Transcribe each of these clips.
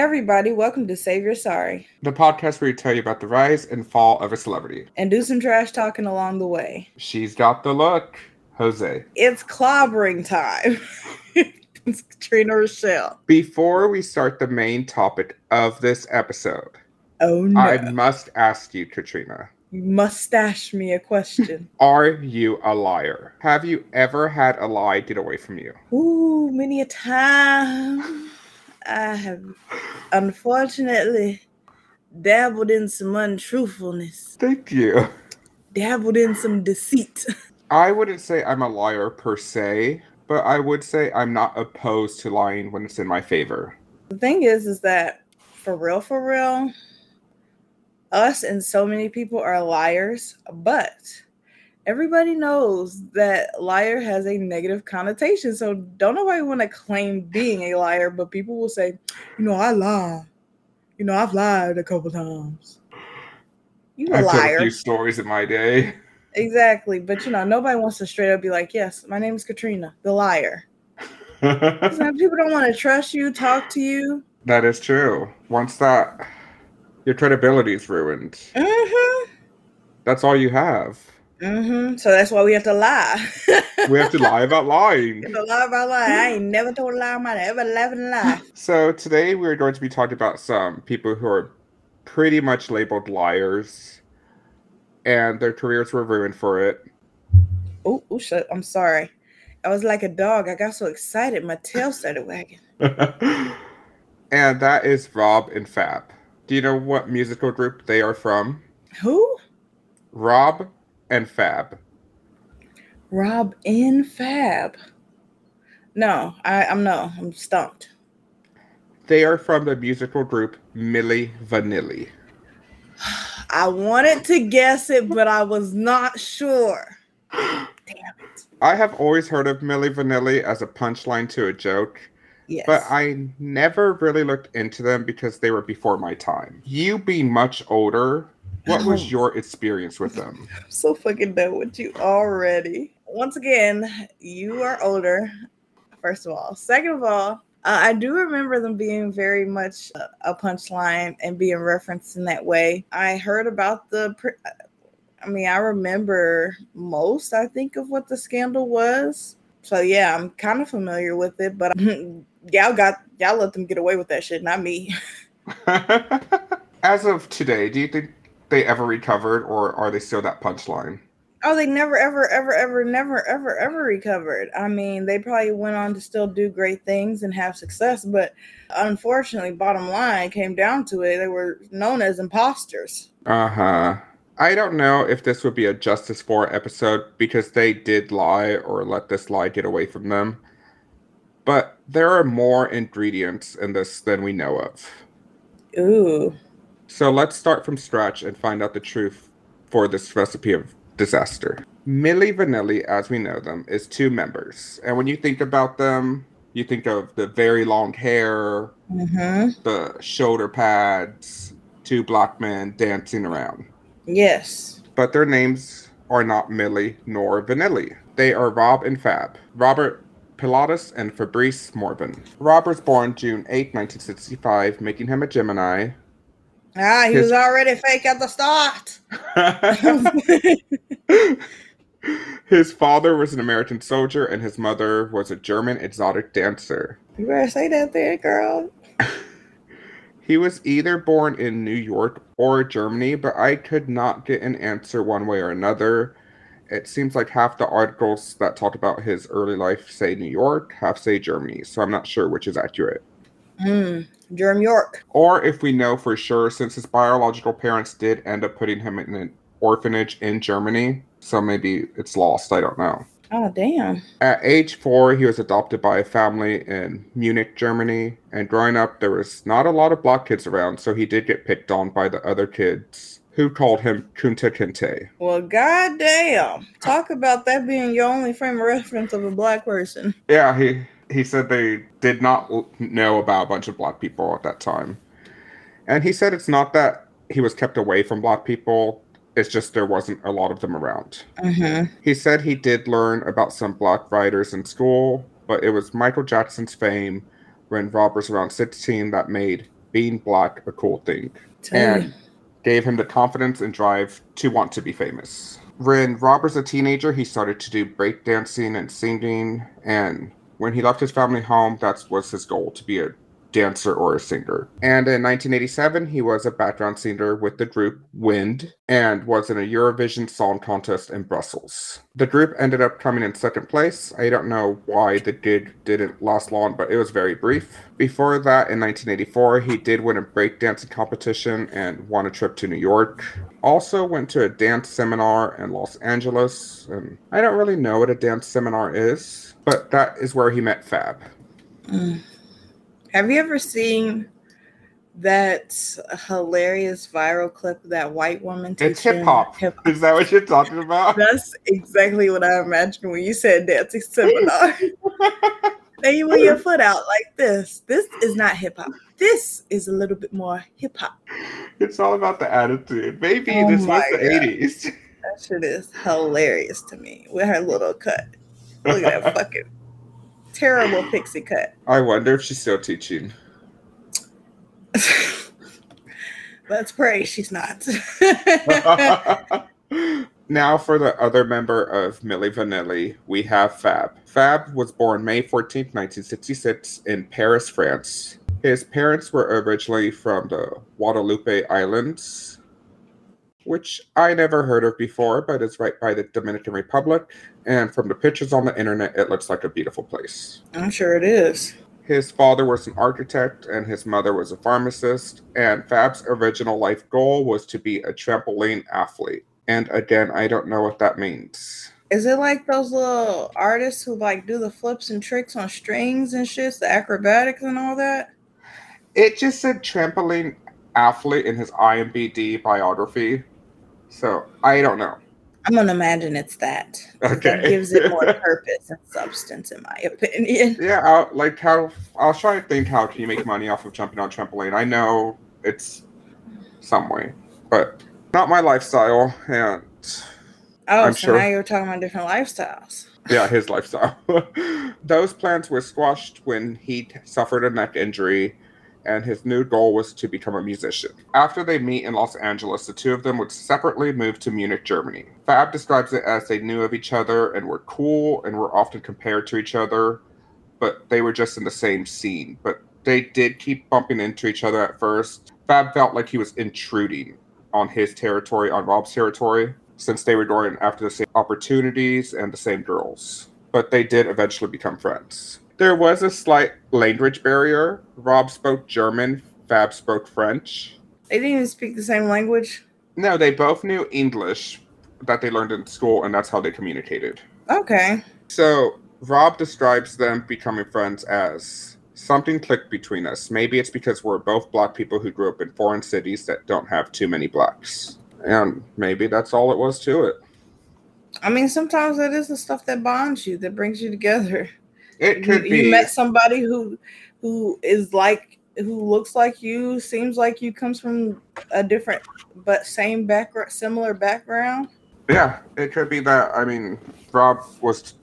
everybody, welcome to Save Your Sorry the podcast where we tell you about the rise and fall of a celebrity. and do some trash talking along the way. She's got the look, Jose. It's clobbering time. it's Katrina Rochelle. Before we start the main topic of this episode, Oh no. I must ask you, Katrina, You mustache me a question. are you a liar? Have you ever had a lie get away from you? Ooh, many a time I have unfortunately dabbled in some untruthfulness, Thank you. dabbled in some deceit. I wouldn't say I'm a liar per se, but I would say I'm not opposed to lying when it's in my favor. The thing is, is that for real, for real, us and so many people are liars, but everybody knows that liar has a negative connotation. So don't nobody want to claim being a liar, but people will say, you know, I lie. You know, I've lied a couple times. You a I've told a liar. few stories in my day. Exactly. But you know, nobody wants to straight up be like, yes, my name is Katrina, the liar. People don't want to trust you, talk to you. that is true. Once that your credibility is ruined, Mm-hmm. that's all you have. Mm-hmm. So that's why we have to lie. We have to lie about lying. have to lie about lying. I ain't never told a lie in my ever life. So today we're going to be talking about some people who are pretty much labeled liars, and their careers were ruined for it. Oh, oh, shit. I'm sorry. I was like a dog. I got so excited, my tail started wagging. and that is Rob and Fab. Do you know what musical group they are from? Who? Rob and Fab. Rob and Fab. No, I, I'm no. I'm stumped. They are from the musical group Milli Vanilli. I wanted to guess it, but I was not sure. Damn it. I have always heard of Milli Vanilli as a punchline to a joke, Yes. but I never really looked into them because they were before my time. You being much older, what was your experience with them? I'm so fucking done with you already. Once again, you are older, first of all. Second of all, uh, I do remember them being very much a, a punchline and being referenced in that way. I heard about the, pr- I mean, I remember most, I think, of what the scandal was. So yeah, I'm kind of familiar with it, but y'all got y'all let them get away with that shit, not me. As of today, do you think they ever recovered or are they still that punchline? Oh, they never, ever, ever, ever, never, ever, ever recovered. I mean, they probably went on to still do great things and have success, but unfortunately, bottom line came down to it, they were known as imposters. Uh huh. I don't know if this would be a Justice for episode because they did lie or let this lie get away from them. But there are more ingredients in this than we know of. Ooh. So let's start from scratch and find out the truth for this recipe of disaster. Milli Vanilli, as we know them, is two members. And when you think about them, you think of the very long hair, Mm-hmm. the shoulder pads, two black men dancing around. Yes. But their names are not Millie nor Vanilli. They are Rob and Fab. Robert Pilatus and Fabrice Morvan. Rob was born June 8, 1965, making him a Gemini. Ah, he was already fake at the start. his father was an American soldier and his mother was a German exotic dancer. you better say that there, girl. He was either born in New York or Germany, but I could not get an answer one way or another. It seems like half the articles that talk about his early life say New York, half say Germany, so I'm not sure which is accurate. Hmm. Jerm York. Or if we know for sure, since his biological parents did end up putting him in an orphanage in Germany, so maybe it's lost, I don't know. Oh, damn. At age four, he was adopted by a family in Munich, Germany. And growing up, there was not a lot of black kids around, so he did get picked on by the other kids, who called him Kunta Kinte. Well, goddamn. Talk about that being your only frame of reference of a black person. Yeah, he he said they did not know about a bunch of black people at that time, and he said it's not that he was kept away from black people. It's just there wasn't a lot of them around. Mm-hmm. He said he did learn about some black writers in school, but it was Michael Jackson's fame when Rob was around 16 that made being black a cool thing and gave him the confidence and drive to want to be famous. When Rob was a teenager, he started to do breakdancing and singing, and when he left his family home, that was his goal to be a dancer or a singer. And in 1987, he was a background singer with the group Wind and was in a Eurovision Song Contest in Brussels. The group ended up coming in second place. I don't know why the gig didn't last long, but it was very brief. Before that, in 1984, he did win a breakdancing competition and won a trip to New York. Also went to a dance seminar in Los Angeles, and I don't really know what a dance seminar is, but that is where he met Fab. Mm. Have you ever seen that hilarious viral clip of that white woman? It's hip hop. Is that what you're talking about? That's exactly what I imagined when you said dancing seminar. and you put your foot out like this. This is not hip hop. This is a little bit more hip hop. It's all about the attitude. Maybe oh this was the God. 80s. That shit is hilarious to me with her little cut. Look at that fucking terrible pixie cut. I wonder if she's still teaching. Let's pray she's not. now for the other member of Milli Vanilli, we have Fab. Fab was born May 14, 1966 in Paris, France. His parents were originally from the Guadeloupe Islands, which I never heard of before, but it's right by the Dominican Republic. And from the pictures on the internet, it looks like a beautiful place. I'm sure it is. His father was an architect and his mother was a pharmacist. And Fab's original life goal was to be a trampoline athlete. And again, I don't know what that means. Is it like those little artists who like do the flips and tricks on strings and shit, the acrobatics and all that? It just said trampoline athlete in his IMBD biography. So I don't know. I'm gonna imagine it's that. Okay. That gives it more purpose and substance, in my opinion. Yeah, I'll, like how I'll try to think how can you make money off of jumping on trampoline. I know it's some way, but not my lifestyle. And oh, I'm so sure, now you're talking about different lifestyles. Yeah, his lifestyle. Those plans were squashed when he suffered a neck injury and his new goal was to become a musician. After they meet in Los Angeles, the two of them would separately move to Munich, Germany. Fab describes it as they knew of each other and were cool and were often compared to each other, but they were just in the same scene. But they did keep bumping into each other at first. Fab felt like he was intruding on his territory, on Rob's territory, since they were going after the same opportunities and the same girls. But they did eventually become friends. There was a slight language barrier. Rob spoke German, Fab spoke French. They didn't even speak the same language. No, they both knew English that they learned in school, and that's how they communicated. Okay. So Rob describes them becoming friends as something clicked between us. Maybe it's because we're both black people who grew up in foreign cities that don't have too many blacks. And maybe that's all it was to it. I mean, sometimes that is the stuff that bonds you, that brings you together. It could you, be. You met somebody who who is like who looks like you, seems like you, comes from a different but same background, similar background. Yeah, it could be that. I mean, Rob was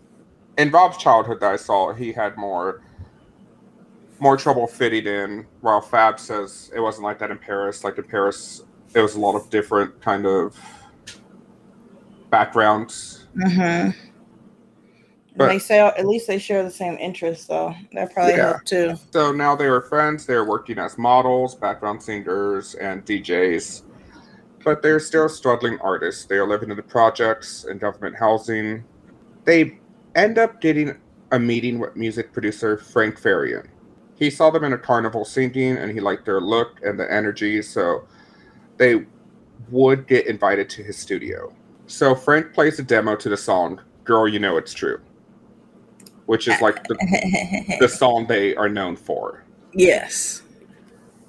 in Rob's childhood that I saw. He had more more trouble fitting in, while Fab says it wasn't like that in Paris. Like in Paris, it was a lot of different kind of backgrounds. Mm-hmm. But, they say at least they share the same interests, though. That probably yeah. helped too. So now they were friends. They're working as models, background singers, and DJs. But they're still struggling artists. They are living in the projects and government housing. They end up getting a meeting with music producer Frank Farian. He saw them in a carnival singing and he liked their look and the energy, so they would get invited to his studio. So Frank plays a demo to the song Girl You Know It's True which is like the, the song they are known for. Yes.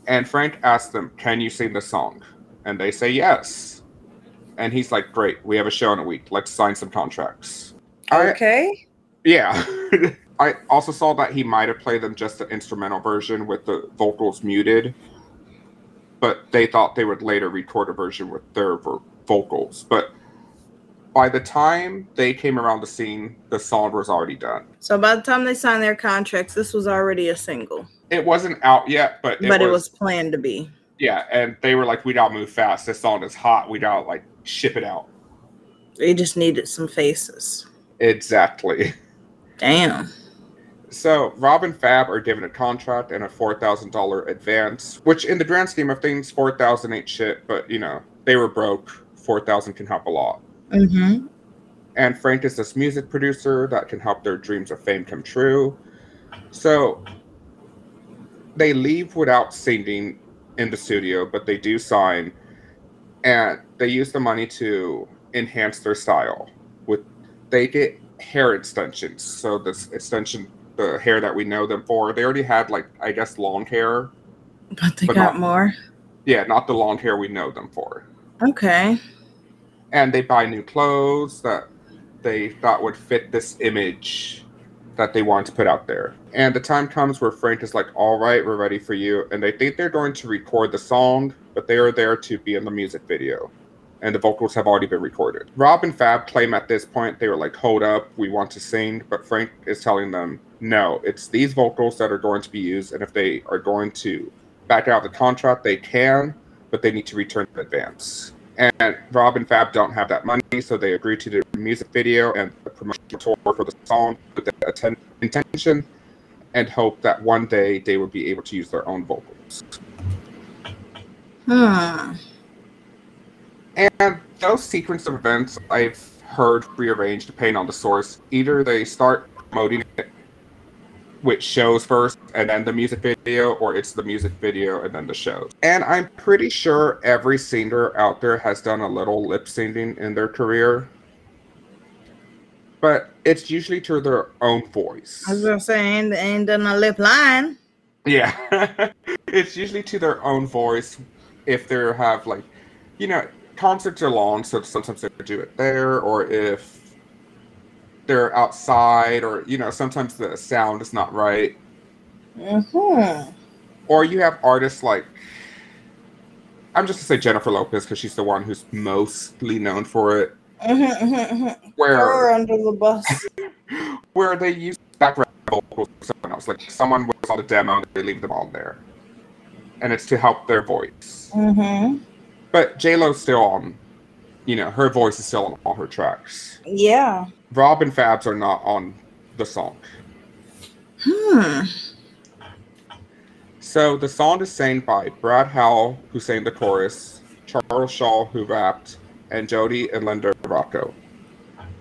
And Frank asks them, Can you sing the song? And they say yes. And he's like, Great, we have a show in a week. Let's sign some contracts. Okay. I, yeah. I also saw that he might have played them just the instrumental version with the vocals muted, but they thought they would later record a version with their vocals. But by the time they came around the scene, the song was already done. So by the time they signed their contracts, this was already a single. It wasn't out yet, but it but was, it was planned to be. Yeah, and they were like, "We gotta move fast. This song is hot. We gotta like ship it out." They just needed some faces. Exactly. Damn. So Rob and Fab are given a contract and a four thousand dollar advance, which in the grand scheme of things, four thousand ain't shit. But you know, they were broke. Four thousand can help a lot. Mm-hmm. And Frank is this music producer that can help their dreams of fame come true. So they leave without singing in the studio, but they do sign, and they use the money to enhance their style. With they get hair extensions, so this extension, the hair that we know them for, they already had like I guess long hair, but they but got not, more. Yeah, not the long hair we know them for. Okay. And they buy new clothes that they thought would fit this image that they wanted to put out there. And the time comes where Frank is like, all right, we're ready for you. And they think they're going to record the song, but they are there to be in the music video. And the vocals have already been recorded. Rob and Fab claim at this point they were like, hold up, we want to sing. But Frank is telling them, no, it's these vocals that are going to be used. And if they are going to back out the contract, they can, but they need to return the advance. And Rob and Fab don't have that money, so they agree to do the music video and the promotional tour for the song with the atten- intention and hope that one day they would be able to use their own vocals. Hmm. And those sequence of events I've heard rearranged depending on the source. Either they start promoting it which shows first and then the music video, or it's the music video and then the shows. And I'm pretty sure every singer out there has done a little lip syncing in their career. But it's usually to their own voice. I was gonna say, ain't, ain't done a lip line. Yeah. it's usually to their own voice if they have like, you know, concerts are long, so sometimes they do it there, or if they're outside or you know sometimes the sound is not right. Mm-hmm. or you have artists like i'm just gonna say jennifer lopez because she's the one who's mostly known for it. Mm-hmm, mm-hmm, mm-hmm. where Throw under the bus. Where they use background vocals for someone else. Like someone was on a demo and they leave them on there. And it's to help their voice. Mm-hmm. but j-lo's still on you know her voice is still on all her tracks. Yeah Rob and Fabs are not on the song. Hmm. So the song is sang by Brad Howell, who sang the chorus, Charles Shaw, who rapped, and Jody and Linda Rocco.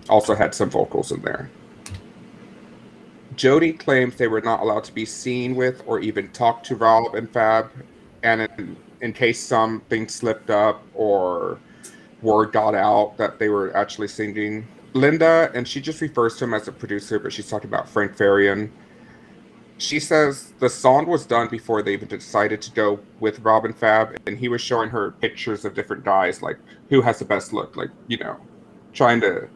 Also had some vocals in there. Jody claims they were not allowed to be seen with or even talk to Rob and Fab, and in, in case something slipped up or word got out that they were actually singing, Linda, and she just refers to him as a producer, but she's talking about Frank Farian. She says the song was done before they even decided to go with Rob and Fab, and he was showing her pictures of different guys, like who has the best look, like, you know, trying to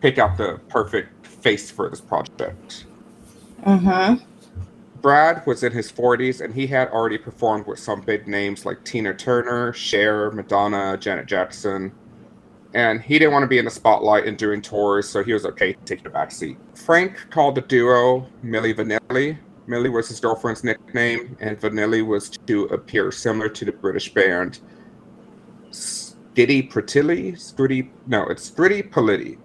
pick out the perfect face for this project. Mm-hmm. Brad was in his 40s and he had already performed with some big names like Tina Turner, Cher, Madonna, Janet Jackson and he didn't want to be in the spotlight and doing tours, so he was okay taking a back seat. Frank called the duo Milli Vanilli. Millie was his girlfriend's nickname, and Vanilli was to appear similar to the British band Skitty Pritilli. Skitty, no, it's Scritti Politti.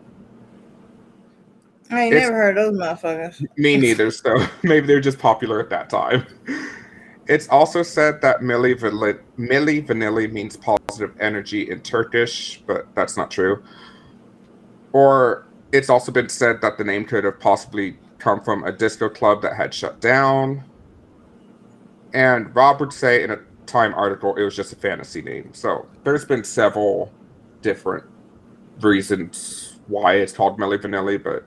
I ain't it's, never heard those motherfuckers. Me neither, so maybe they're just popular at that time. It's also said that Milli, Milli Vanilli means positive energy in Turkish, but that's not true. Or it's also been said that the name could have possibly come from a disco club that had shut down. And Rob would say in a Time article it was just a fantasy name. So there's been several different reasons why it's called Milli Vanilli, but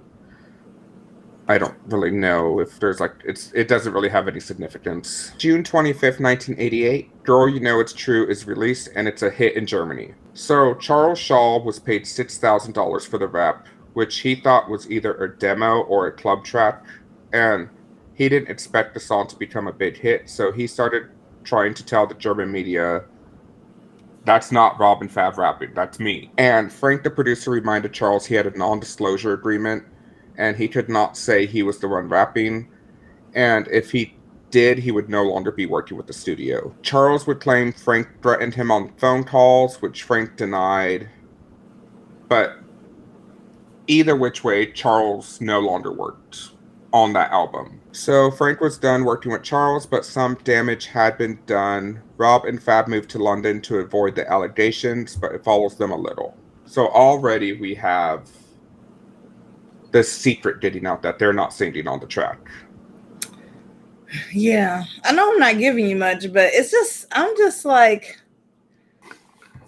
I don't really know if there's like it's it doesn't really have any significance. June 25th, 1988, Girl You Know It's True is released and it's a hit in Germany. So Charles Shaw was paid $6,000 for the rap, which he thought was either a demo or a club track, and he didn't expect the song to become a big hit, so he started trying to tell the German media that's not Rob and Fab rapping. That's me. And Frank, the producer, reminded Charles he had a non disclosure agreement and he could not say he was the one rapping. And if he did, he would no longer be working with the studio. Charles would claim Frank threatened him on phone calls, which Frank denied. But either which way, Charles no longer worked on that album. So Frank was done working with Charles, but some damage had been done. Rob and Fab moved to London to avoid the allegations, but it follows them a little. So already we have the secret getting out that they're not singing on the track. Yeah, I know I'm not giving you much, but it's just I'm just like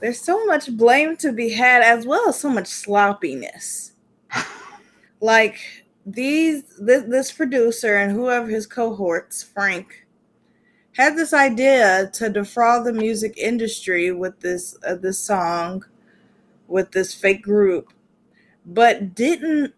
there's so much blame to be had as well as so much sloppiness. like these this, this producer and whoever his cohorts, Frank, had this idea to defraud the music industry with this uh, this song with this fake group, but didn't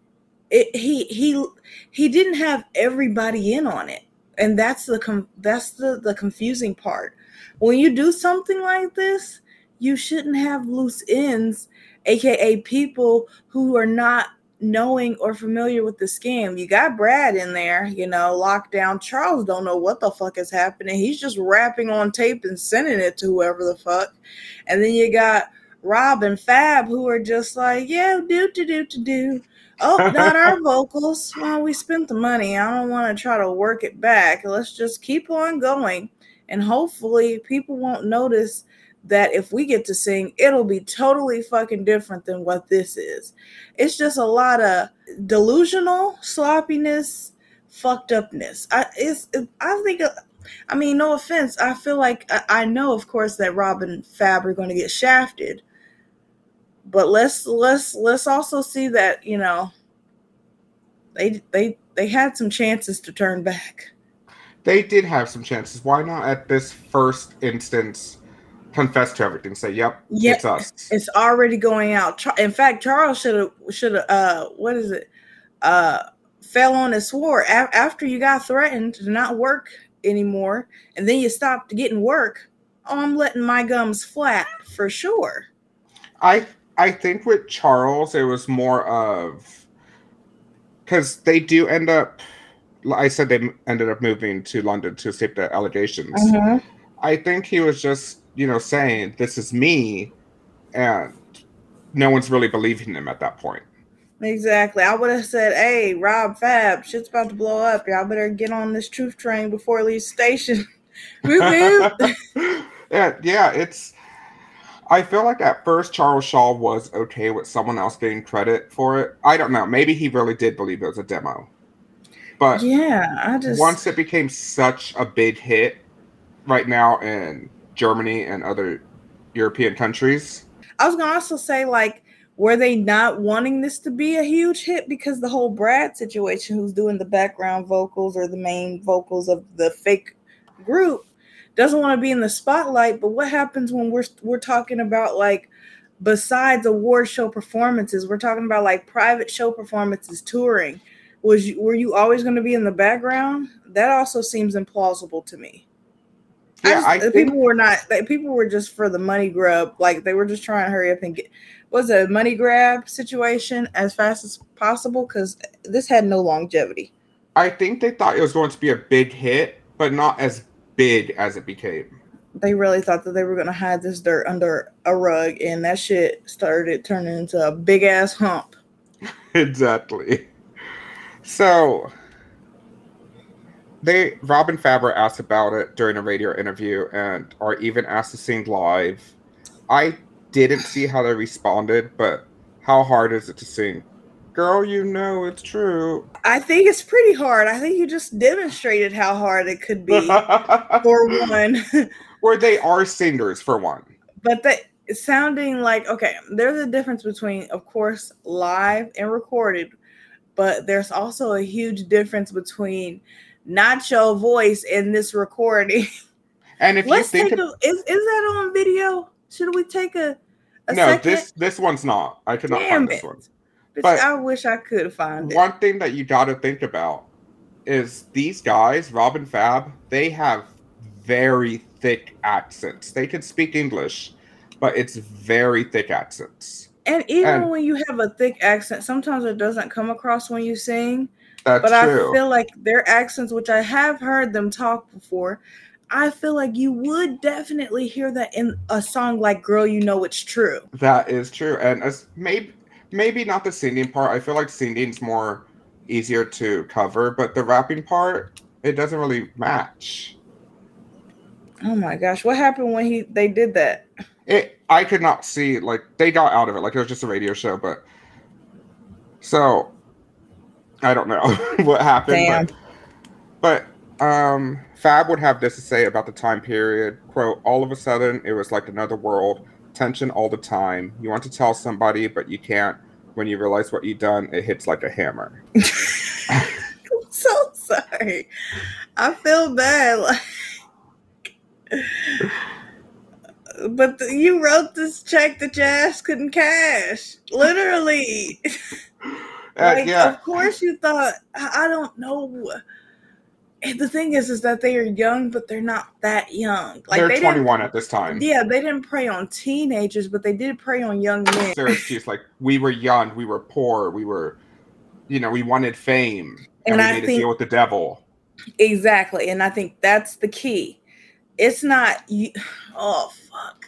he he he didn't have everybody in on it, and that's the that's the the confusing part. When you do something like this, you shouldn't have loose ends, aka people who are not knowing or familiar with the scam. You got Brad in there, you know, locked down. Charles don't know what the fuck is happening. He's just rapping on tape and sending it to whoever the fuck. And then you got Rob and Fab who are just like, yeah, do do do do do. Oh, not our vocals. Well, we spent the money. I don't want to try to work it back. Let's just keep on going. And hopefully people won't notice that if we get to sing, it'll be totally fucking different than what this is. It's just a lot of delusional sloppiness, fucked upness. I it's it, I think uh, I mean no offense. I feel like I, I know of course that Rob and Fab are going to get shafted. But let's let's let's also see that, you know, they they they had some chances to turn back. They did have some chances. Why not at this first instance confess to everything. Say, "Yep, it's us." It's already going out. In fact, Charles should have should have uh what is it? Uh fell on his sword a- after you got threatened to not work anymore and then you stopped getting work. Oh, I'm letting my gums flat for sure. I I think with Charles it was more of cuz they do end up I said they ended up moving to London to escape the allegations. Mm-hmm. I think he was just you know, saying this is me, and no one's really believing him at that point. Exactly. I would have said, "Hey, Rob Fab, shit's about to blow up. Y'all better get on this truth train before it leaves station." yeah, yeah. It's. I feel like at first Charles Shaw was okay with someone else getting credit for it. I don't know. Maybe he really did believe it was a demo. But yeah, I just once it became such a big hit right now in Germany and other European countries. I was gonna also say like were they not wanting this to be a huge hit because the whole Brad situation, who's doing the background vocals or the main vocals of the fake group, doesn't want to be in the spotlight. But what happens when we're we're talking about like besides award show performances, we're talking about like private show performances, touring. Was you, were you always going to be in the background? That also seems implausible to me. Yeah, I, just, I people think, were not. Like, people were just for the money grab. Like they were just trying to hurry up and get. Was a money grab situation as fast as possible because this had no longevity. I think they thought it was going to be a big hit, but not as big as it became. They really thought that they were going to hide this dirt under a rug, and that shit started turning into a big ass hump. exactly. So they Robin Faber asked about it during a radio interview and are even asked to sing live. I didn't see how they responded, but how hard is it to sing? Girl, you know it's true. I think it's pretty hard. I think you just demonstrated how hard it could be for one. Where they are singers for one. But that sounding like okay, there's a difference between, of course, live and recorded, but there's also a huge difference between not your voice in this recording. And if Let's you think take a, is is that on video? Should we take a, a no? Second? This this one's not. I cannot Damn find it. this one. But I wish I could find it. One thing that you got to think about is these guys, Rob and Fab, they have very thick accents. They can speak English, but it's very thick accents. And even And- when you have a thick accent, sometimes it doesn't come across when you sing. That's but true. I feel like their accents, which I have heard them talk before, I feel like you would definitely hear that in a song like "Girl, You Know It's True." that is true, and as maybe maybe not the singing part. I feel like singing's more easier to cover, but the rapping part it doesn't really match. Oh my gosh, what happened when he they did that? It I could not see like they got out of it like it was just a radio show, but so I don't know what happened. Damn. But, but um Fab would have this to say about the time period. Quote, all of a sudden it was like another world, tension all the time. You want to tell somebody, but you can't. When you realize what you've done, it hits like a hammer. I'm so sorry. I feel bad. Like, but the, you wrote this check that your ass couldn't cash. Literally. Uh, like, yeah. of course you thought. I don't know. And the thing is, is that they are young, but they're not that young. Like They're they didn't. 21 at this time. Yeah, they didn't prey on teenagers, but they did prey on young men. Their excuse like we were young, we were poor, we were, you know, we wanted fame, and, And we I made a deal with the devil. Exactly. And I think that's the key. It's not you oh fuck.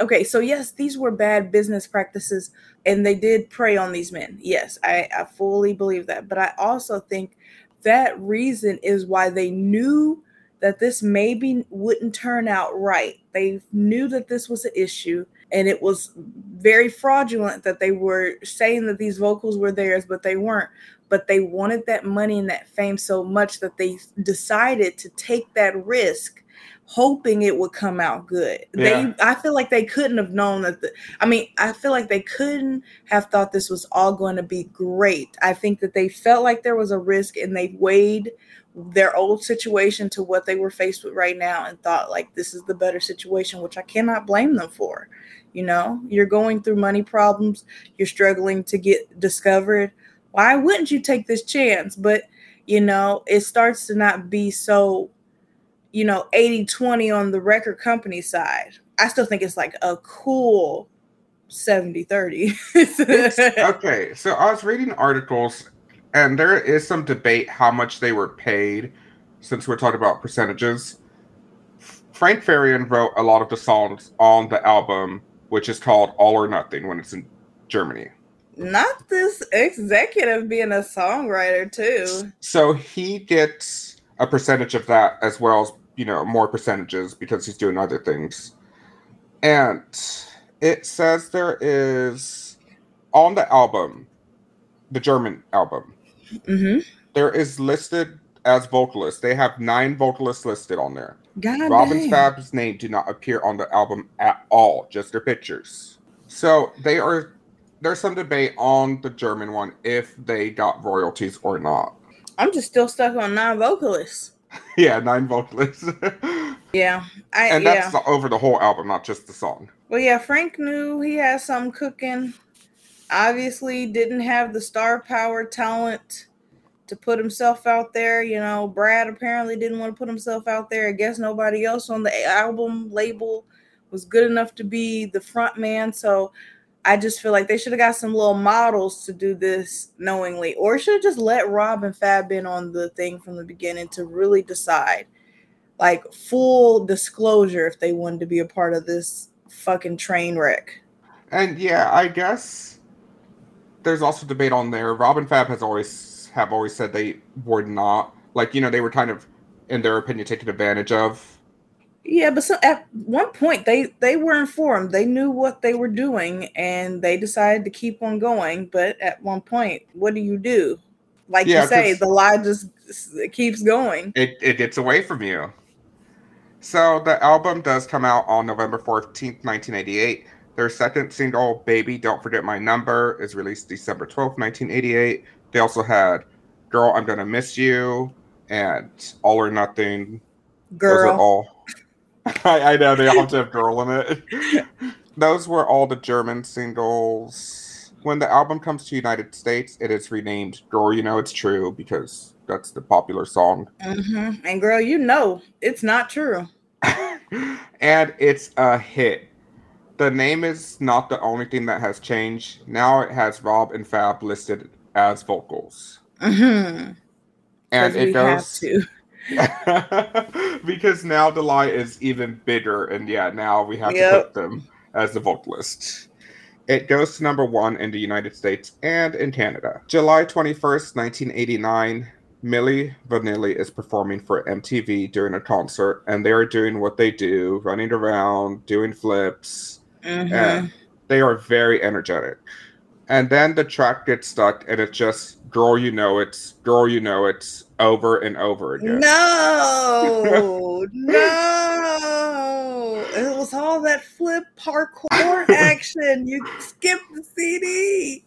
Okay, so yes, these were bad business practices and they did prey on these men. Yes, I, I fully believe that. But I also think that reason is why they knew that this maybe wouldn't turn out right. They knew that this was an issue and it was very fraudulent that they were saying that these vocals were theirs, but they weren't but they wanted that money and that fame so much that they decided to take that risk hoping it would come out good. Yeah. They I feel like they couldn't have known that the I mean, I feel like they couldn't have thought this was all going to be great. I think that they felt like there was a risk and they weighed their old situation to what they were faced with right now and thought like this is the better situation, which I cannot blame them for. You know, you're going through money problems, you're struggling to get discovered why wouldn't you take this chance but you know it starts to not be so you know 80 20 on the record company side i still think it's like a cool 70 30 okay, so I was reading articles, and there is some debate how much they were paid, since we're talking about percentages. Frank Farian wrote a lot of the songs on the album, which is called All or Nothing when it's in Germany. not this executive being a songwriter too So he gets a percentage of that as well as, you know, more percentages because he's doing other things. And it says there is on the album, the German album, mm-hmm there is listed as vocalists. They have nine vocalists listed on there. god Robin dang. Fab's name do not appear on the album at all, just their pictures. So they are there's some debate on the German one if they got royalties or not. i'm just still stuck on non-vocalists yeah, nine vocalists. yeah i and yeah that's over the whole album, not just the song. Well, yeah, Frank knew he had some cooking. Obviously, didn't have the star power talent to put himself out there. You know, Brad apparently didn't want to put himself out there. I guess nobody else on the album label was good enough to be the front man. So I just feel like they should have got some little models to do this knowingly, or should have just let Rob and Fab in on the thing from the beginning to really decide. Like full disclosure if they wanted to be a part of this fucking train wreck. And yeah, I guess there's also debate on there. Rob and Fab has always have always said they were not like you know they were kind of in their opinion taken advantage of. Yeah, but so at one point they they were informed. They knew what they were doing and they decided to keep on going. But at one point, what do you do? Like Yeah, you say, the lie just keeps going. It it gets away from you. So the album does come out on November 14th, 1988. Their second single, Baby Don't Forget My Number, is released December 12th, 1988. They also had Girl, I'm Gonna Miss You and All or Nothing. Those are Girl. all. I, I know they all have girl in it. Those were all the German singles. When the album comes to United States, it is renamed Girl, You Know It's True because that's the popular song. hmm And girl, you know it's not true. and it's a hit. the name is not the only thing that has changed. Now it has Rob and Fab listed as vocals. Mm-hmm. And it goes. because now Delay is even bigger, and yeah, now we have to put them as the vocalist. It goes to number one in the United States and in Canada. July 21st, 1989, Milli Vanilli is performing for MTV during a concert, and they are doing what they do running around, doing flips. Mhm. And they are very energetic. And then the track gets stuck, and it just girl, you know it's girl, you know it's over and over again. No, no. It was all that flip parkour action. You skipped the CD.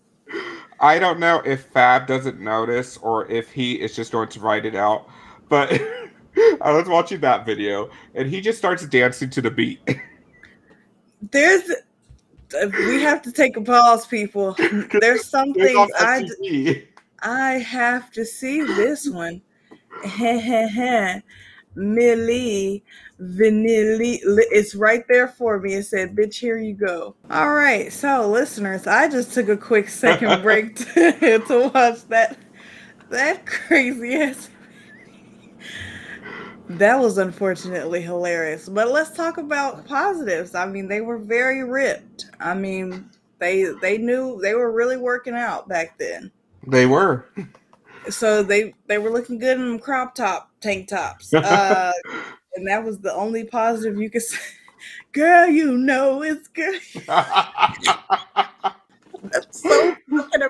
I don't know if Fab doesn't notice or if he is just going to write it out, but I was watching that video and he just starts dancing to the beat. There's, Uh, we have to take a pause, people. There's some things I, I have to see this one. Milli Vanilli. It's right there for me. It said, bitch, here you go. All right. So, listeners, I just took a quick second break to, to watch that that crazy ass. That was unfortunately hilarious. But let's talk about positives. I mean, they were very ripped. I mean, they they knew they were really working out back then. They were. So they they were looking good in crop top tank tops. Uh, and that was the only positive you could say. Girl, you know it's good. That's so fucking.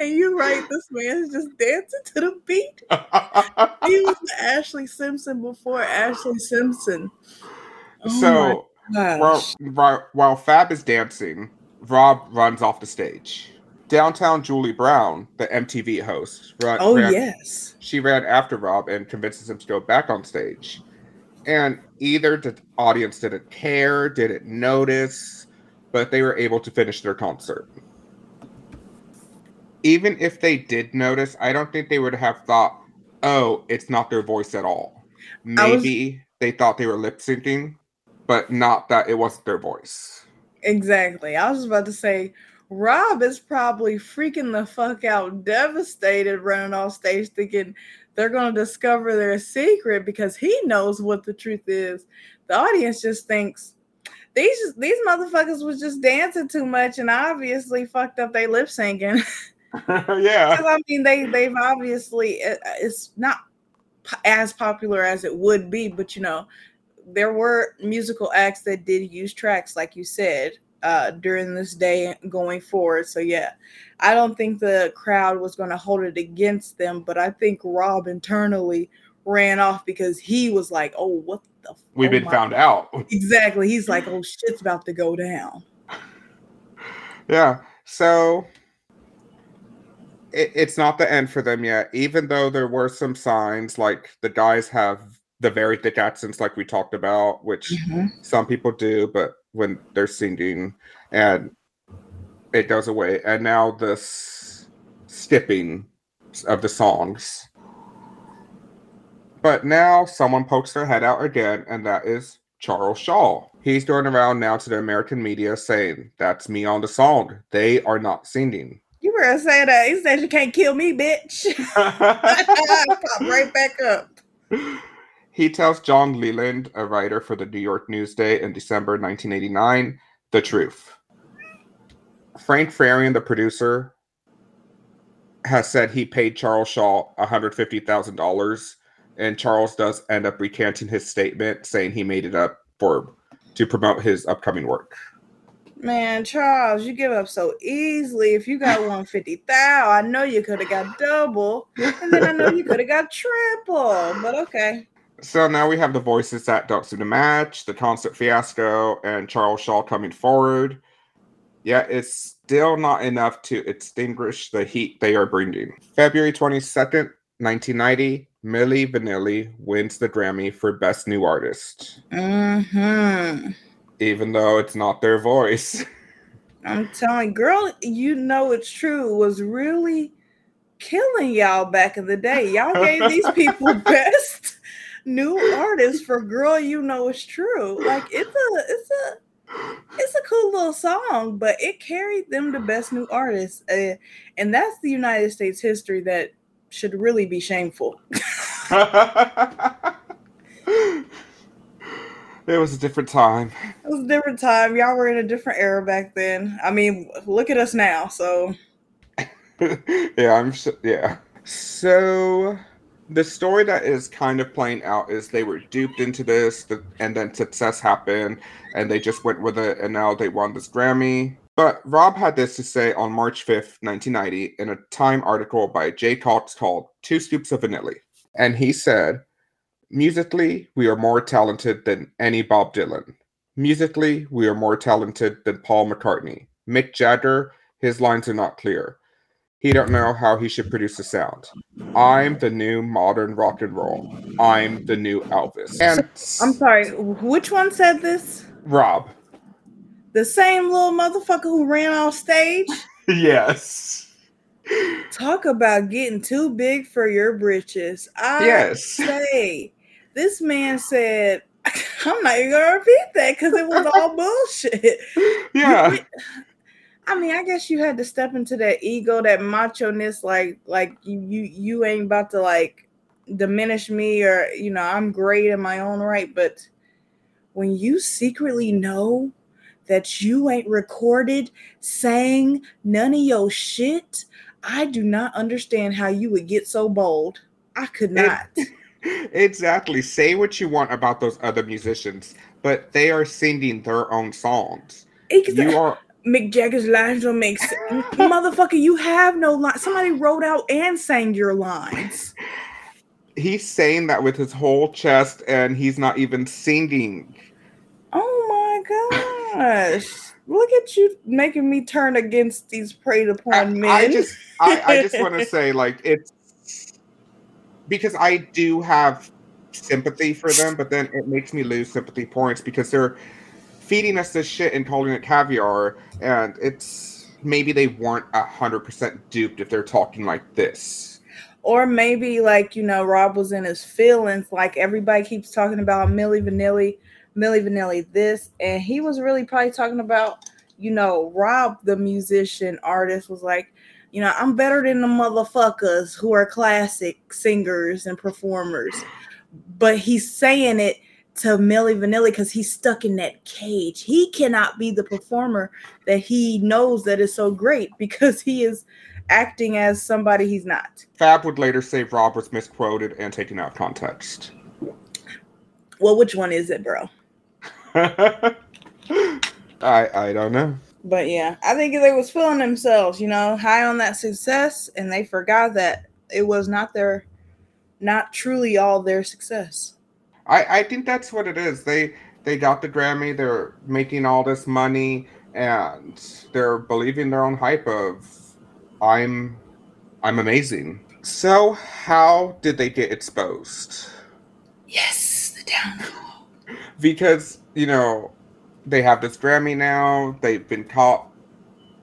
And you're right, this man's just dancing to the beat. He was Ashlee Simpson before Ashlee Simpson. Oh so while, while, while Fab is dancing, Rob runs off the stage. Downtown Julie Brown, the MTV host, run, Oh ran, yes. she ran after Rob and convinces him to go back on stage. And either the audience didn't care, didn't notice, but they were able to finish their concert. Even if they did notice, I don't think they would have thought, oh, it's not their voice at all. I was- Maybe they thought they were lip syncing, but not that it wasn't their voice. Exactly. I was about to say, Rob is probably freaking the fuck out, devastated, running off stage, thinking they're going to discover their secret because he knows what the truth is. The audience just thinks these these motherfuckers was just dancing too much and obviously fucked up they lip syncing. yeah. I mean, they they've obviously it's not as popular as it would be, but you know, there were musical acts that did use tracks, like you said, uh, during this day going forward. So yeah, I don't think the crowd was going to hold it against them, but I think Rob internally ran off because he was like, "Oh, what the." We've oh been my-" found out. Exactly. He's like, "Oh, shit's about to go down." Yeah. So it, it's not the end for them yet, even though there were some signs like the guys have the very thick accents, like we talked about, which mm-hmm. some people do, but when they're singing and it goes away. And now this skipping of the songs. But now someone pokes their head out again, and that is Charles Shaw. He's going around now to the American media saying, That's me on the song. They are not singing. You were gonna say that. He said, "You can't kill me, bitch." Pop right back up. he tells John Leland, a writer for the New York Newsday in December 1989, the truth. Frank Farian, the producer, has said he paid Charles Shaw $150,000, and Charles does end up recanting his statement, saying he made it up for to promote his upcoming work. Man, Charles, you give up so easily. If you got 150 thou, I know you could have got double, and then I know you could have got triple. But okay. So now we have the voices that don't seem to match, the concert fiasco, and Charles Shaw coming forward. Yet it's still not enough to extinguish the heat they are bringing. February 22nd, 1990, Milli Vanilli wins the Grammy for Best New Artist, Mm-hmm. Even though it's not their voice. I'm telling girl, you know it's true, was really killing y'all back in the day. Y'all gave these people best new artists for girl, you know it's true. Like it's a it's a it's a cool little song, but it carried them to best new artists, uh, and that's the United States history that should really be shameful. it was a different time. It was a different time. Y'all were in a different era back then. I mean, look at us now. So, yeah, I'm. So, Yeah. So, the story that is kind of playing out is they were duped into this, and then success happened, and they just went with it, and now they won this Grammy. But Rob had this to say on March 5th, 1990, in a Time article by Jay Cocks called Two Scoops of Vanilla. And he said, Musically, we are more talented than any Bob Dylan. Musically, we are more talented than Paul McCartney. Mick Jagger, his lines are not clear. He don't know how he should produce a sound. I'm the new modern rock and roll. I'm the new Elvis. And I'm sorry, which one said this? Rob. The same little motherfucker who ran off stage? yes. Talk about getting too big for your britches. I yes. say this man said, I'm not even gonna repeat that because it was all bullshit. Yeah. I mean, I guess you had to step into that ego, that macho ness, like like you you you ain't about to like diminish me or you know, I'm great in my own right. But when you secretly know that you ain't recorded saying none of your shit, I do not understand how you would get so bold. I could not. Exactly. Say what you want about those other musicians, but they are singing their own songs. Exactly. You are Mick Jagger's lines don't make sense. Motherfucker, you have no line. Somebody wrote out and sang your lines. He's saying that with his whole chest, and he's not even singing. Oh my gosh. Look at you making me turn against these preyed upon I, men. I just I, I just want to say, like, it's because I do have sympathy for them, but then it makes me lose sympathy points because they're feeding us this shit and calling it caviar, and it's maybe they weren't a hundred percent duped if they're talking like this. Or maybe like you know Rob was in his feelings, like everybody keeps talking about Milli Vanilli, Milli Vanilli this, and he was really probably talking about you know Rob the musician artist was like, you know I'm better than the motherfuckers who are classic singers and performers, but he's saying it to Milli Vanilli because he's stuck in that cage. He cannot be the performer that he knows that is so great because he is acting as somebody he's not. Fab would later say Rob was misquoted and taken out of context. Well, which one is it, bro? I I don't know. But yeah, I think they was feeling themselves, you know, high on that success, and they forgot that it was not their, not truly all their success. I, I think that's what it is. They they got the Grammy. They're making all this money, and they're believing their own hype of I'm I'm amazing. So how did they get exposed? Yes, the downfall. because you know they have this Grammy now. They've been caught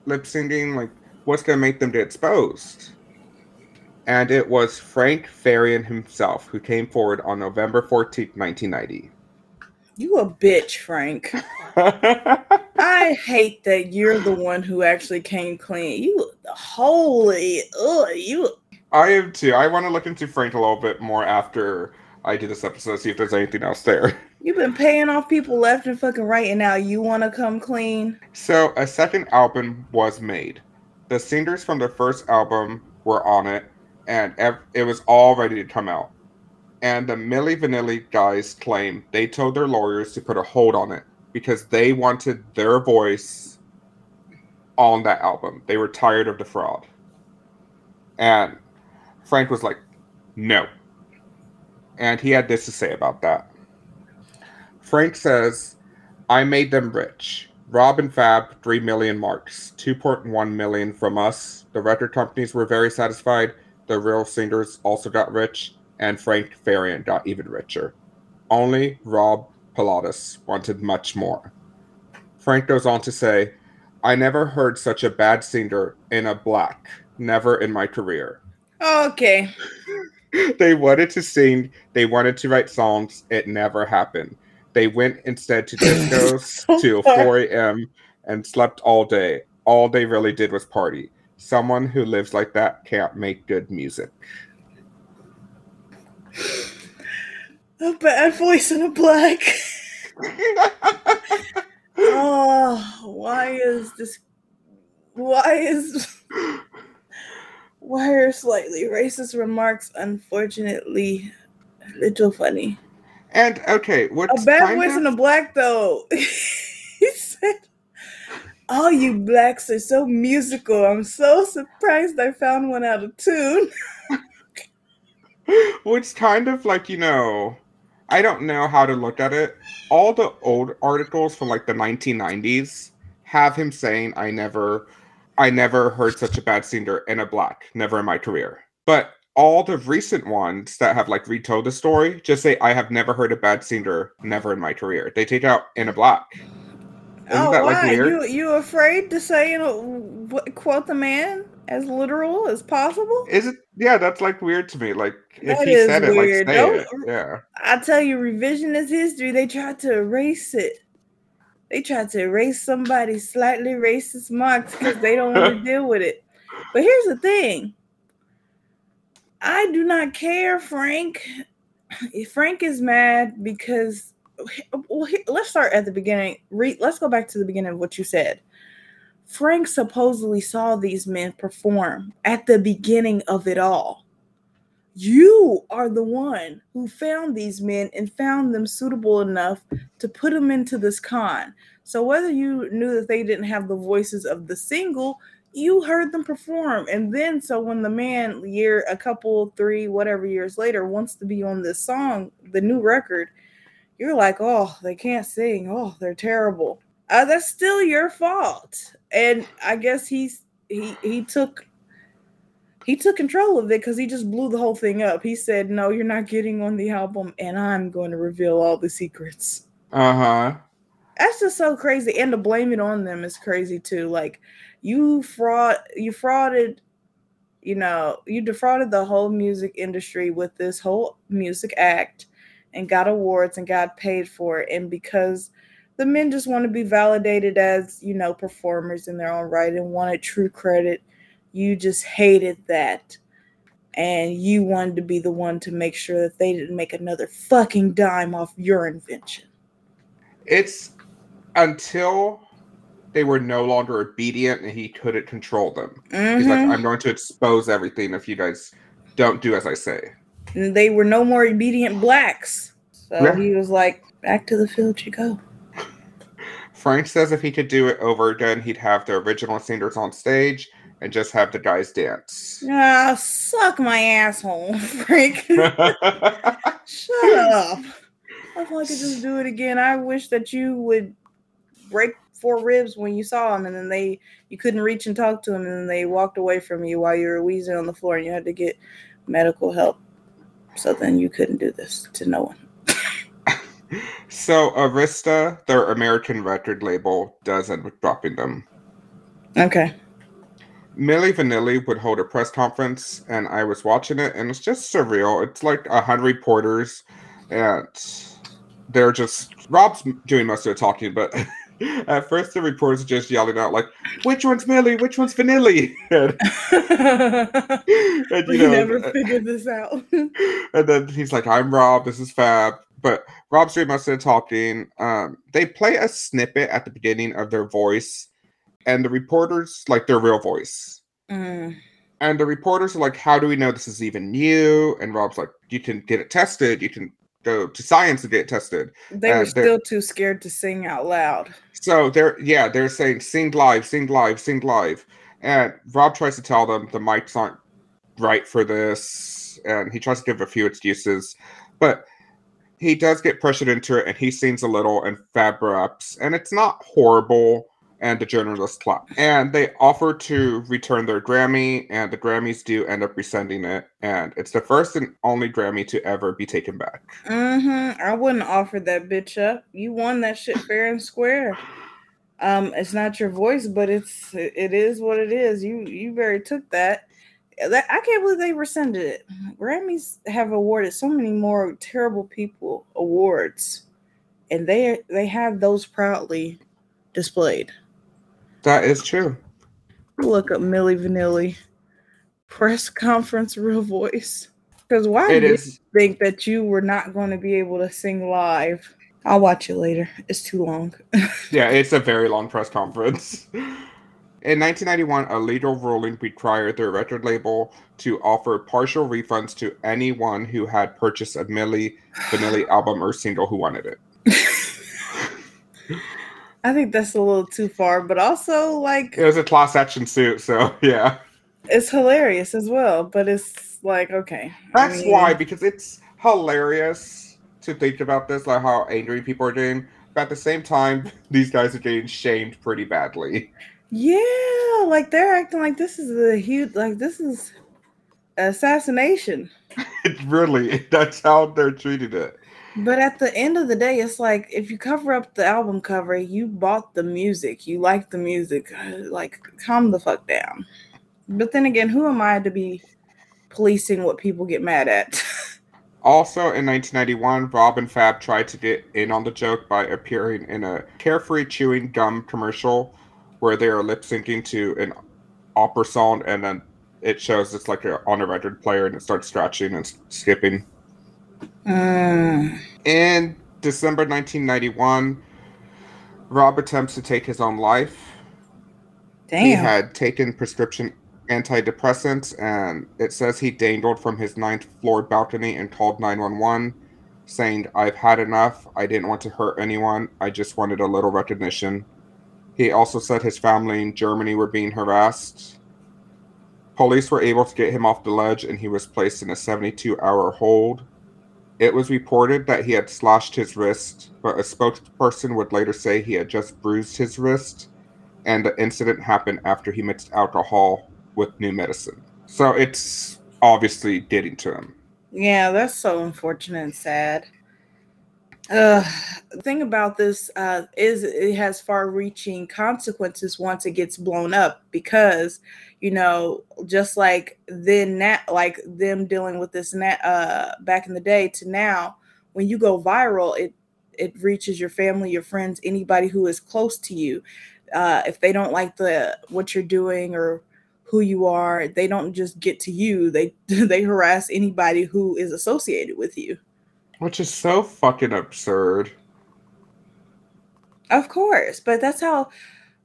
lip syncing. Like, what's gonna make them get exposed? and it was Frank Farian himself who came forward on November 14, 1990. You a bitch, Frank. I hate that you're the one who actually came clean. You holy, ugh, you. I am too. I want to look into Frank a little bit more after I do this episode, see if there's anything else there. You've been paying off people left and fucking right, and now you want to come clean. So a second album was made. The singers from the first album were on it, and it was all ready to come out. And the Milli Vanilli guys claim they told their lawyers to put a hold on it because they wanted their voice on that album. They were tired of the fraud. And Frank was like, no. And he had this to say about that. Frank says, I made them rich. Rob and Fab, 3 million marks, 2.1 million from us. The record companies were very satisfied the real singers also got rich, and Frank Farian got even richer. Only Rob Pilatus wanted much more. Frank goes on to say, I never heard such a bad singer in a black, never in my career. Okay. they wanted to sing, they wanted to write songs, it never happened. They went instead to discos till 4 a.m. and slept all day. All they really did was party. Someone who lives like that can't make good music. A bad voice in a black. oh, why is this? Why is? Why are slightly racist remarks unfortunately a little funny? And okay, what's A bad voice of- in a black though. he said, "All you blacks are so musical. I'm so surprised I found one out of tune." Which kind of like, you know, I don't know how to look at it. All the old articles from like the 1990s have him saying, I never, I never heard such a bad singer in a black, never in my career. But all the recent ones that have like retold the story just say, I have never heard a bad singer, never in my career. They take out in a block. Isn't oh, that like why weird? you you afraid to say know quote the man as literal as possible? Is it? Yeah, that's like weird to me. Like if That he is said weird. it, like say Don't- it. Yeah. I tell you, revisionist history, they tried to erase it. They tried to erase somebody's slightly racist marks because they don't want to deal with it. But here's the thing I do not care, Frank. Frank is mad because. Well, let's start at the beginning. Let's go back to the beginning of what you said. Frank supposedly saw these men perform at the beginning of it all. You are the one who found these men and found them suitable enough to put them into this con. So whether you knew that they didn't have the voices of the single, you heard them perform. And then so when the man year a couple, three, whatever years later wants to be on this song, the new record, you're like, "Oh, they can't sing. Oh, they're terrible." Uh, that's still your fault. And I guess he's he he took he took control of it because he just blew the whole thing up. He said, "No, you're not getting on the album, and I'm going to reveal all the secrets." Uh huh. That's just so crazy, and to blame it on them is crazy too. Like you fraud, you frauded, you know, you defrauded the whole music industry with this whole music act, and got awards and got paid for it, and because the men just want to be validated as you know performers in their own right and wanted true credit you just hated that. And you wanted to be the one to make sure that they didn't make another fucking dime off your invention. It's until they were no longer obedient and he couldn't control them. He's like, Mhm. I'm going to expose everything if you guys don't do as I say. And they were no more obedient blacks so Yeah. he was like back to the field you go Frank says if he could do it over again, he'd have the original singers on stage and just have the guys dance. ah suck my asshole frank shut up if i could just do it again i wish that you would break four ribs when you saw him and then they you couldn't reach and talk to him and then they walked away from you while you were wheezing on the floor and you had to get medical help so then you couldn't do this to no one so Arista, their American record label, does end up dropping them. okay Milli Vanilli would hold a press conference, and I was watching it, and it's just surreal. It's like a hundred reporters, and they're just Rob's doing most of the talking, but at first the reporters are just yelling out like, "Which one's Milli? Which one's Vanilli?" and, and, we you know, never uh, figured this out and then he's like, "I'm Rob. This is Fab." But Rob's doing most of the talking. Um, they play a snippet at the beginning of their voice, and the reporters like their real voice. Mm. And the reporters are like, "How do we know this is even you?" And Rob's like, "You can get it tested. You can go to science to get tested." they Uh, were they're- still too scared to sing out loud So they're yeah, they're saying sing live, sing live, sing live. And Rob tries to tell them the mics aren't right for this, and he tries to give a few excuses, but he does get pressured into it and he sings a little and Fab raps, and it's not horrible. And the journalists clap. And they offer to return their Grammy, and the Grammys do end up rescinding it. And it's the first and only Grammy to ever be taken back. Mm-hmm. I wouldn't offer that bitch up. You won that shit fair and square. Um, it's not your voice, but it's it is what it is. You you very took that. That I can't believe they rescinded it. Grammys have awarded so many more terrible people awards, and they they have those proudly displayed. That is true. Look up Milli Vanilli press conference, real voice. Because why It did you think that you were not going to be able to sing live? I'll watch it later. It's too long. Yeah, it's a very long press conference. In 1991, a legal ruling required their record label to offer partial refunds to anyone who had purchased a Milli Vanilli album or single who wanted it. I think that's a little too far, but also like It was a class action suit, so yeah. it's hilarious as well. But it's like okay, I That's mean, why, because it's hilarious to think about this, like how angry people are getting. But at the same time, these guys are getting shamed pretty badly. Yeah, like they're acting like this is a huge, like this is assassination. It really, that's how they're treating it. But at the end of the day, it's like if you cover up the album cover, you bought the music, you like the music, like calm the fuck down. But then again, who am I to be policing what people get mad at? Also, in 1991, Rob and Fab tried to get in on the joke by appearing in a carefree chewing gum commercial where they are lip syncing to an opera song, and then it shows it's like a, on a record player and it starts scratching and skipping. Mm, In December 1991, Rob attempts to take his own life. He had taken prescription antidepressants, and it says he dangled from his ninth floor balcony and called 911, saying, I've had enough. I didn't want to hurt anyone. I just wanted a little recognition. He also said his family in Germany were being harassed. Police were able to get him off the ledge, and he was placed in a 72 hour hold. It was reported that he had slashed his wrist, but a spokesperson would later say he had just bruised his wrist and the incident happened after he mixed alcohol with new medicine. So it's obviously getting to him. Yeah, that's so unfortunate and sad. Uh, the thing about this uh, is it has far-reaching consequences once it gets blown up because you know just like then that like them dealing with this na- uh, back in the day to now when you go viral it it reaches your family your friends anybody who is close to you. Uh, if they don't like the what you're doing or who you are they don't just get to you. They they harass anybody who is associated with you Which is so fucking absurd. of course but that's how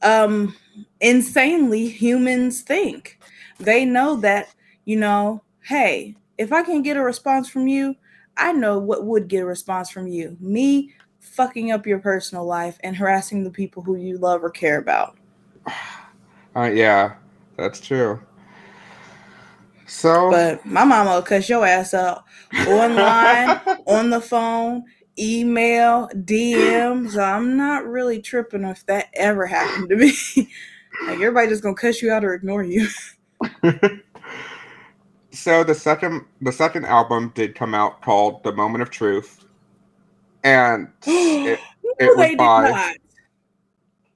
um insanely humans think they know that you know hey if i can get a response from you i know what would get a response from you me fucking up your personal life and harassing the people who you love or care about Uh, yeah, that's true. So, but my mama will cuss your ass up online on the phone, email, DM. So I'm not really tripping if that ever happened to me. like everybody just gonna cuss you out or ignore you. so the second the second album did come out called "The Moment of Truth," and it, no, it was by- not.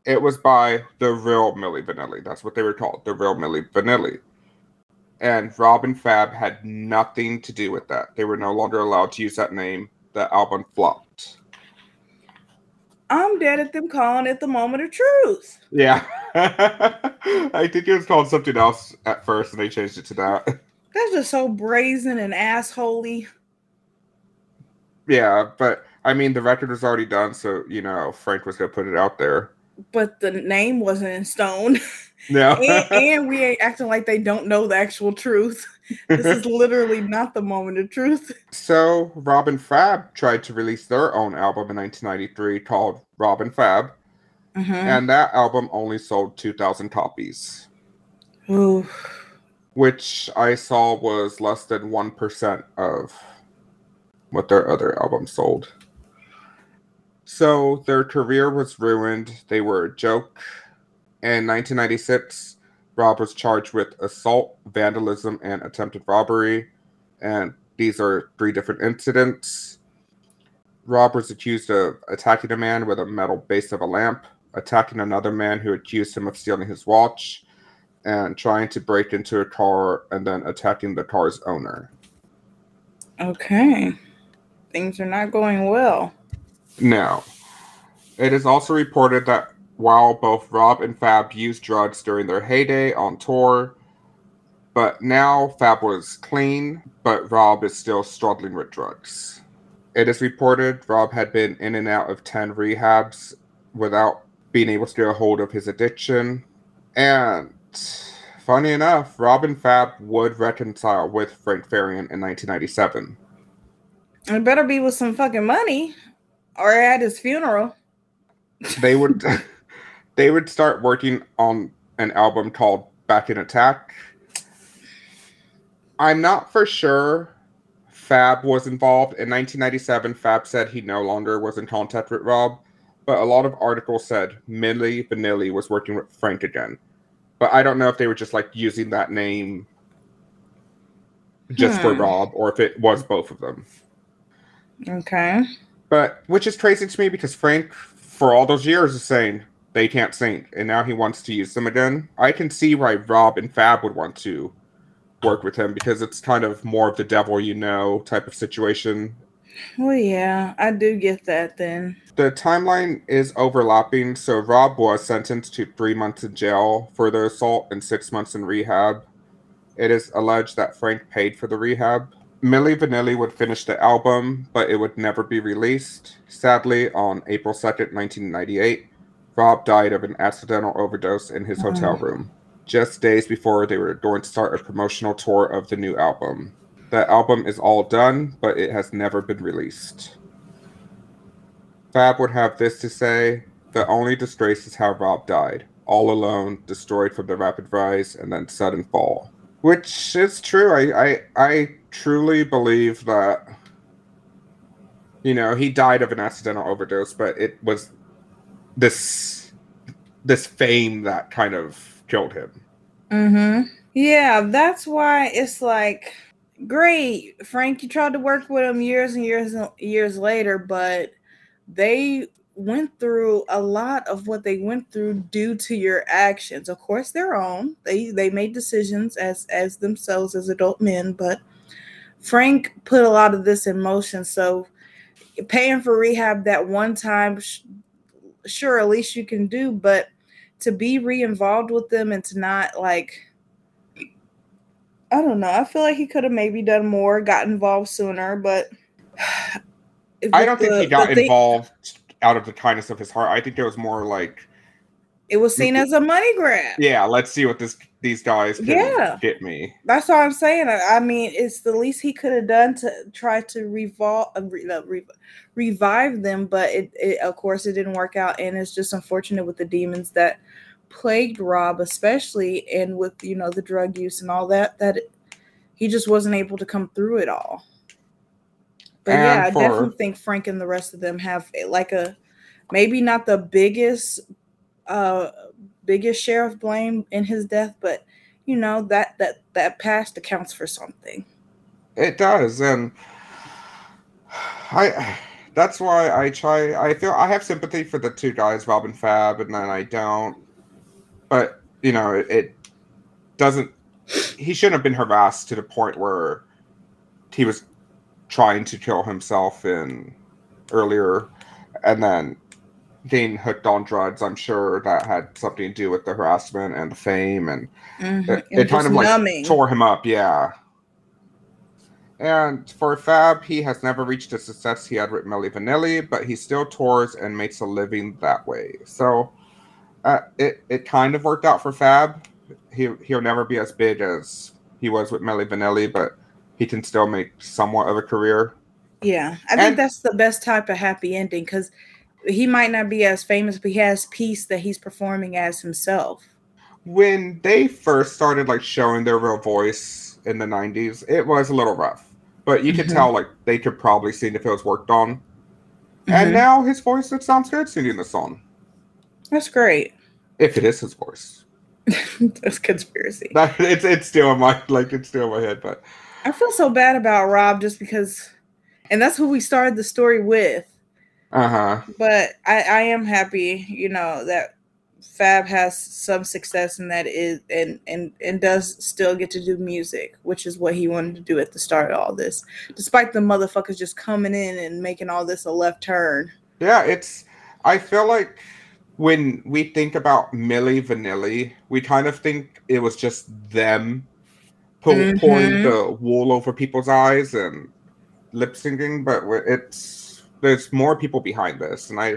it was by the real Milli Vanilli. That's what they were called, the real Milli Vanilli. And Rob and Fab had nothing to do with that. They were no longer allowed to use that name. The album flopped. I'm dead at them calling it the moment of truth. Yeah. I think it was called something else at first, and they changed it to that. That's just so brazen and assholey. Yeah, but I mean, the record was already done, so you know Frank was gonna put it out there. But the name wasn't in stone. No. and, and we ain't acting like they don't know the actual truth. This is literally not the moment of truth. so Rob and Fab tried to release their own album in 1993 called Rob and Fab, Mhm. and that album only sold 2,000 copies, Ooh. which I saw was less than 1% of what their other albums sold. So their career was ruined. They were a joke. In 1996, Rob was charged with assault, vandalism, and attempted robbery. And these are three different incidents. Rob was accused of attacking a man with a metal base of a lamp, attacking another man who accused him of stealing his watch, and trying to break into a car and then attacking the car's owner. Okay. Things are not going well. No. It is also reported that while both Rob and Fab used drugs during their heyday on tour, but now Fab was clean, but Rob is still struggling with drugs. It is reported Rob had been in and out of 10 rehabs without being able to get a hold of his addiction. And funny enough, Rob and Fab would reconcile with Frank Farian in 1997. It better be with some fucking money or at his funeral. They would they would start working on an album called Back in Attack. I'm not for sure Fab was involved. In 1997, Fab said he no longer was in contact with Rob, but a lot of articles said Milli Vanilli was working with Frank again. But I don't know if they were just like using that name just for Hmm. Rob or if it was both of them. Okay. But which is crazy to me because Frank, for all those years, is saying they can't sing, and now he wants to use them again. I can see why Rob and Fab would want to work with him because it's kind of more of the devil you know type of situation. Well, yeah, I do get that then. The timeline is overlapping, so Rob was sentenced to three months in jail for the assault and six months in rehab. It is alleged that Frank paid for the rehab. Milli Vanilli would finish the album, but it would never be released. Sadly, on April 2nd, 1998, Rob died of an accidental overdose in his hotel room, just days before they were going to start a promotional tour of the new album. The album is all done, but it has never been released. Fab would have this to say The only disgrace is how Rob died, all alone, destroyed from the rapid rise and then sudden fall. Which is true. I, I, I truly believe that, you know, he died of an accidental overdose, but it was this this fame that kind of killed him. Mm-hmm. Yeah, that's why it's like great. Frank, you tried to work with him years and years and years later, but they went through a lot of what they went through due to your actions. Of course, their own. They they made decisions as as themselves as adult men, but Frank put a lot of this in motion. So paying for rehab that one time, sure, at least you can do, but to be re-involved with them and to not like I don't know. I feel like he could have maybe done more, got involved sooner, but I don't think he got the involved out of the kindness of his heart. I think there was more like, It was seen as a money grab. yeah, let's see what this these guys can Yeah. get me. That's what I'm saying. I, I mean, it's the least he could have done to try to revol- uh, re- uh, re- revive them, but it, it, of course, it didn't work out, and it's just unfortunate with the demons that plagued Rob, especially, and with you know the drug use and all that. That it, he just wasn't able to come through it all. But And yeah, I definitely think Frank and the rest of them have eh, like a maybe not the biggest uh biggest share of blame in his death, but you know that that that past accounts for something. It does, and I. That's why I try. I feel I have sympathy for the two guys, Rob and Fab, and then I don't. But you know, it, it doesn't. He shouldn't have been harassed to the point where he was trying to kill himself in earlier, and then getting hooked on drugs. I'm sure that had something to do with the harassment and the fame, and Mhm. it, And it kind of like numbing. tore him up, yeah. And for Fab, he has never reached the success he had with Milli Vanilli, but he still tours and makes a living that way. So uh, it it kind of worked out for Fab. He he'll never be as big as he was with Milli Vanilli, but he can still make somewhat of a career. Yeah, I think And- that's the best type of happy ending because he might not be as famous, but he has peace that he's performing as himself. When they first started like showing their real voice in the '90s, it was a little rough, but you could Mhm. tell like they could probably see if it was worked on. And Mhm. now his voice, it sounds good singing the song. That's great. If it is his voice. that's conspiracy. That, it's it's still in my like it's still in my head, but I feel so bad about Rob just because, and that's who we started the story with. Uh-huh. But I, I am happy, you know, that Fab has some success and that is and and and does still get to do music, which is what he wanted to do at the start of all this. Despite the motherfuckers just coming in and making all this a left turn. Yeah, it's I feel like when we think about Milli Vanilli, we kind of think it was just them pull, Mhm. pouring the wool over people's eyes and lip syncing, but it's there's more people behind this, and I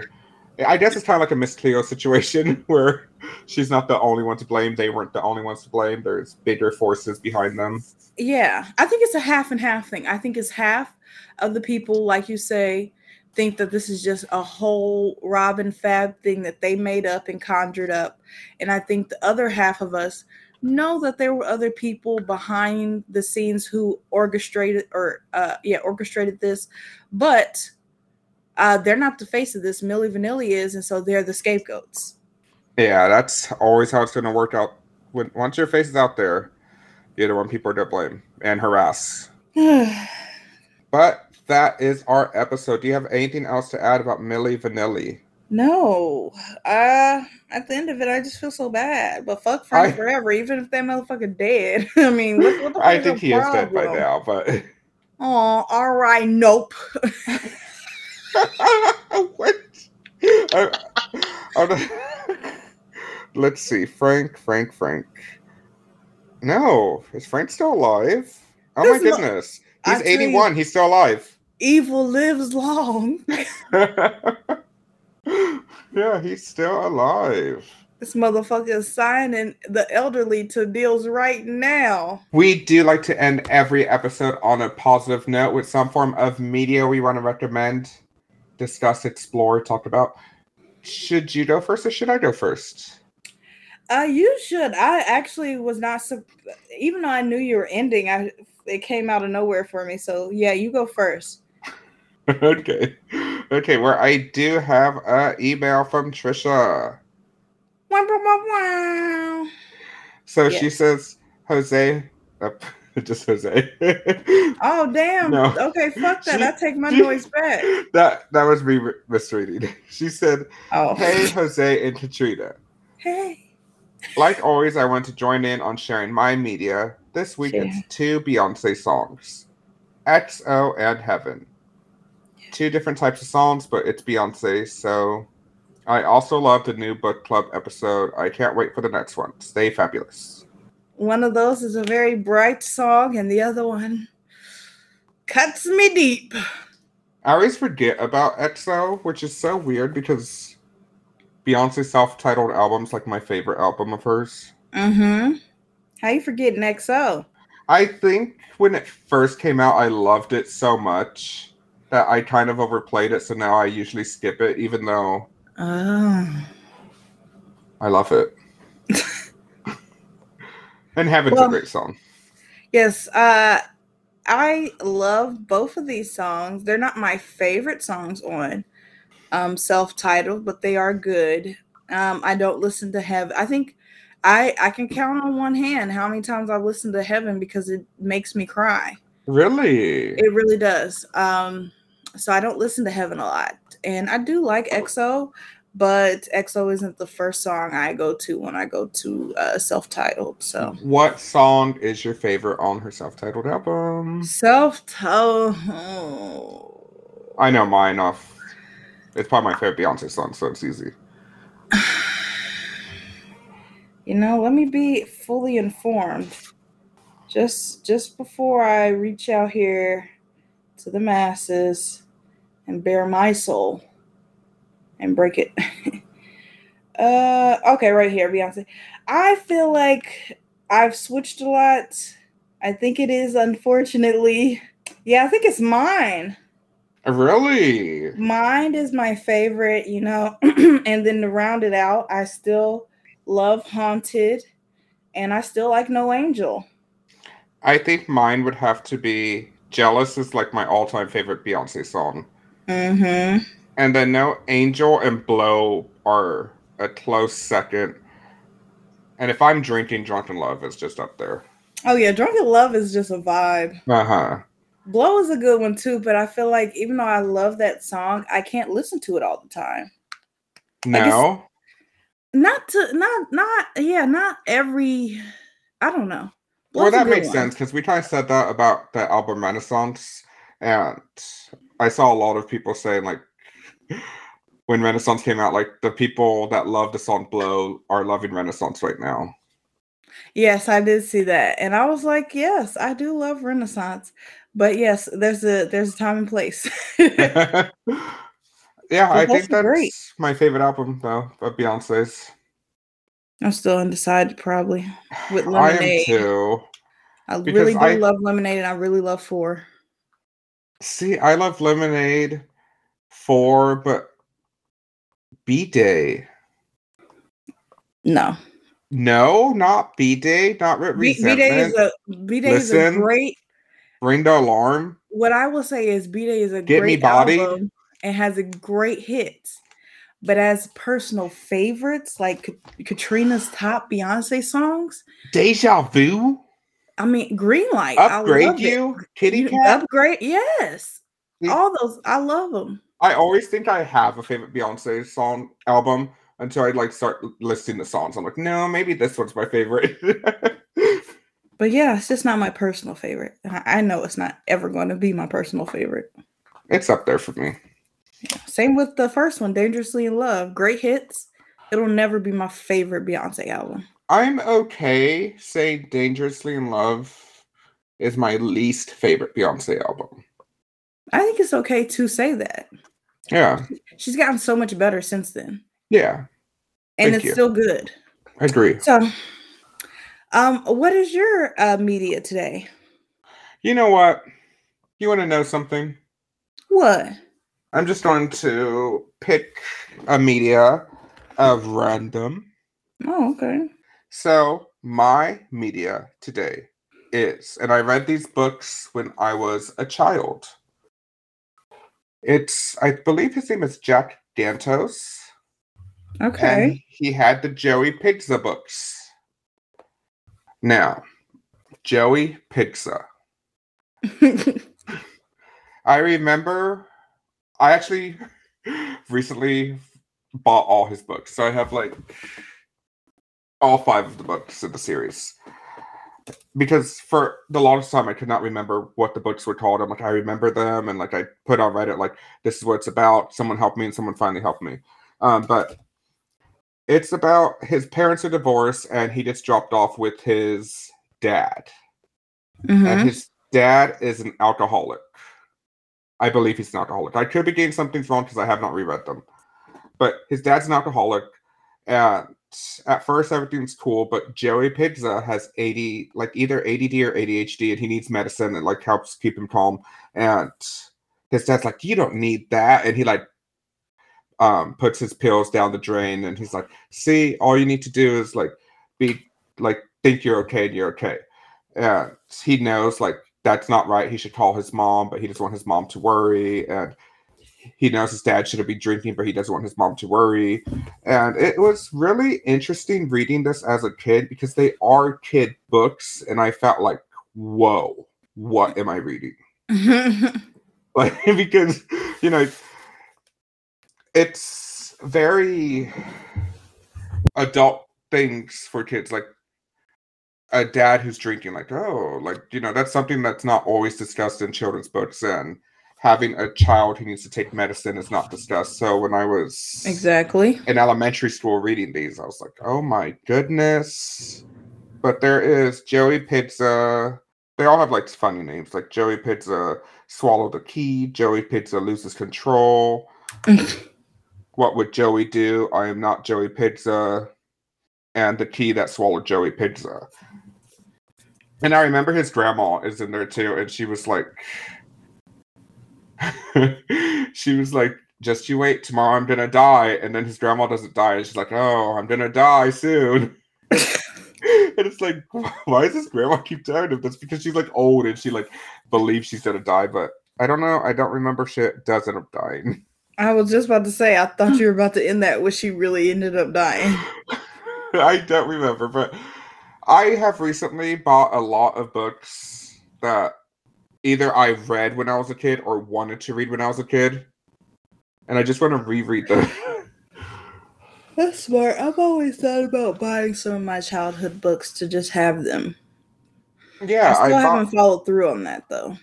I guess it's kind of like a Miss Cleo situation where she's not the only one to blame. They weren't the only ones to blame. There's bigger forces behind them. Yeah, I think it's a half and half thing. I think it's half of the people, like you say, think that this is just a whole Rob and Fab thing that they made up and conjured up. And I think the other half of us know that there were other people behind the scenes who orchestrated or uh yeah, orchestrated this, but uh they're not the face of this. Milli Vanilli is, and so they're the scapegoats. Yeah, that's always how it's going to work out. When once your face is out there, you're the one people are to blame and harass. But that is our episode. Do you have anything else to add about Milli Vanilli? No. Uh at the end of it I just feel so bad. But fuck Frank I- forever, even if that motherfucker dead. I mean what, what the fuck I think he is dead by now, but Oh, all right, nope. what? I- I Let's see, Frank, Frank, Frank. No, is Frank still alive? Oh my goodness, I he's tell you- eighty-one. He's still alive. Evil lives long. yeah, he's still alive. This motherfucker is signing the elderly to deals right now. We do like to end every episode on a positive note with some form of media we want to recommend, discuss, explore, talk about. Should you go first or should I go first? Uh, you should. I actually was not, even though I knew you were ending. I it came out of nowhere for me. So yeah, you go first. okay. Okay, where I do have an email from Trisha. Wow, wow, wow, wow. So Yeah. she says, Jose, uh, just Jose. Oh damn. No. Okay, fuck that. She- I take my she- noise back. that that was me misreading. She said, Oh. Hey, Jose and Katrina. Hey. Like always, I want to join in on sharing my media. This week it's two Beyonce songs XO and Heaven. Two different types of songs, but it's Beyonce, so I also love the new book club episode. I can't wait for the next one. Stay fabulous. One of those is a very bright song, and the other one cuts me deep. I always forget about XO, which is so weird because Beyonce's self titled album's like my favorite album of hers. Mm-hmm. How you forgetting XO? I think when it first came out, I loved it so much that I kind of overplayed it. So now I usually skip it, even though Oh. I love it. and Heaven's Well- a great song. Yes, uh I love both of these songs. They're not my favorite songs on um self-titled, but they are good. Um I don't listen to Heaven. I think I I can count on one hand how many times I've listened to Heaven because it makes me cry. Really? It really does. Um so I don't listen to Heaven a lot. And I do like XO, but XO isn't the first song I go to when I go to uh self-titled. So What song is your favorite on her self titled album? self-titled I know mine off. It's probably my favorite Beyonce song, so it's easy. you know let me be fully informed just just before i reach out here to the masses and bare my soul and break it uh okay right here beyonce i feel like i've switched a lot i think it is unfortunately yeah i think it's mine Really? Mine is my favorite, you know, and then to round it out, I still love Haunted and I still like No Angel. I think mine would have to be Jealous is like my all time favorite Beyonce song. Mm-hmm. And then No Angel and Blow are a close second. And if I'm drinking, Drunk in Love is just up there. Oh yeah, Drunk in Love is just a vibe. Uh huh. Blow is a good one too, but I feel like even though I love that song, I can't listen to it all the time. No? Not to not not yeah, not every I don't know. Well, Blow's a that makes one. sense because we kind of said that about the album Renaissance. And I saw a lot of people saying, like, when Renaissance came out. Like the people that love the song "Blow" are loving Renaissance right now. Yes, I did see that, and I was like, yes, I do love Renaissance, but yes, there's a there's a time and place. yeah, I think that's great. my favorite album though of Beyonce's. I'm still undecided, probably with I am Lemonade. too. I really do I- love Lemonade, and I really love Four. See, I love Lemonade four, but B Day. No, No, not B Day, not Re- B Day is a B Day is a great. Ring the alarm. What I will say is B Day is a Get Me great album and has a great hits. But as personal favorites, like Katrina's top Beyonce songs, Deja Vu. I mean, Green Light, I Upgrade love it. you, Kitty You- Cat. Upgrade, yes. All those, I love them. I always think I have a favorite Beyonce song album until I like start listing the songs. I'm like, no, maybe this one's my favorite. But yeah, it's just not my personal favorite. And I I know it's not ever going to be my personal favorite. it's up there for me. Same with the first one, Dangerously in Love. Great hits. It'll never be my favorite Beyonce album. I'm okay saying Dangerously in Love is my least favorite Beyonce album. I think it's okay to say that. Yeah, She's gotten so much better since then. yeah, And Thank it's you. still good. I agree. So um what is your uh media today? You know what? You want to know something? What? I'm just going to pick a media of random. Oh, okay. So, my media today is, and I read these books when I was a child. It's, I believe his name is Jack Gantos. And Okay. he had the Joey Pigza books. Now, Joey Pigza. I remember I actually recently bought all his books. So I have like all five of the books in the series. Because for the longest time I could not remember what the books were called. I'm like, I remember them and like I put on Reddit like this is what it's about. Someone helped me and someone finally helped me. Um, but it's about his parents are divorced and he gets dropped off with his dad Mhm. and his dad is an alcoholic. I believe he's an alcoholic. I could be getting something wrong because I have not reread them. But his dad's an alcoholic, and at first everything's cool. But Joey Pigza has AD, like either ADD or ADHD, and he needs medicine that like helps keep him calm. And his dad's like, "You don't need that," and he like um puts his pills down the drain, and he's like, "See, all you need to do is like be like think you're okay, and you're okay." and he knows like that's not right. He should call his mom, but he doesn't want his mom to worry. And he knows his dad shouldn't be drinking, but he doesn't want his mom to worry. And it was really interesting reading this as a kid because they are kid books, and I felt like, whoa, what am I reading? Like because you know it's very adult things for kids like a dad who's drinking like oh like you know that's something that's not always discussed in children's books and having a child who needs to take medicine is not discussed. So when i was exactly. in elementary school reading these i was like oh my goodness. But there is joey pigza. They all have like funny names like joey pigza swallow the key joey pigza loses control. What would joey do? I am not joey pigza. And the key that swallowed joey pigza. And i remember his grandma is in there too and she was like she was like just you wait tomorrow i'm gonna die. And then his grandma doesn't die and she's like oh i'm gonna die soon. And it's like why does his grandma keep telling him that's because she's like old and she like believes she's gonna die but i don't know i don't remember shit does end up dying. I was just about to say, I thought you were about to end that where she really ended up dying. i don't remember but i have recently bought a lot of books that either i read when i was a kid or wanted to read when i was a kid and i just want to reread them That's smart. I've always thought about buying some of my childhood books to just have them. yeah I i, still bought haven't followed through on that though.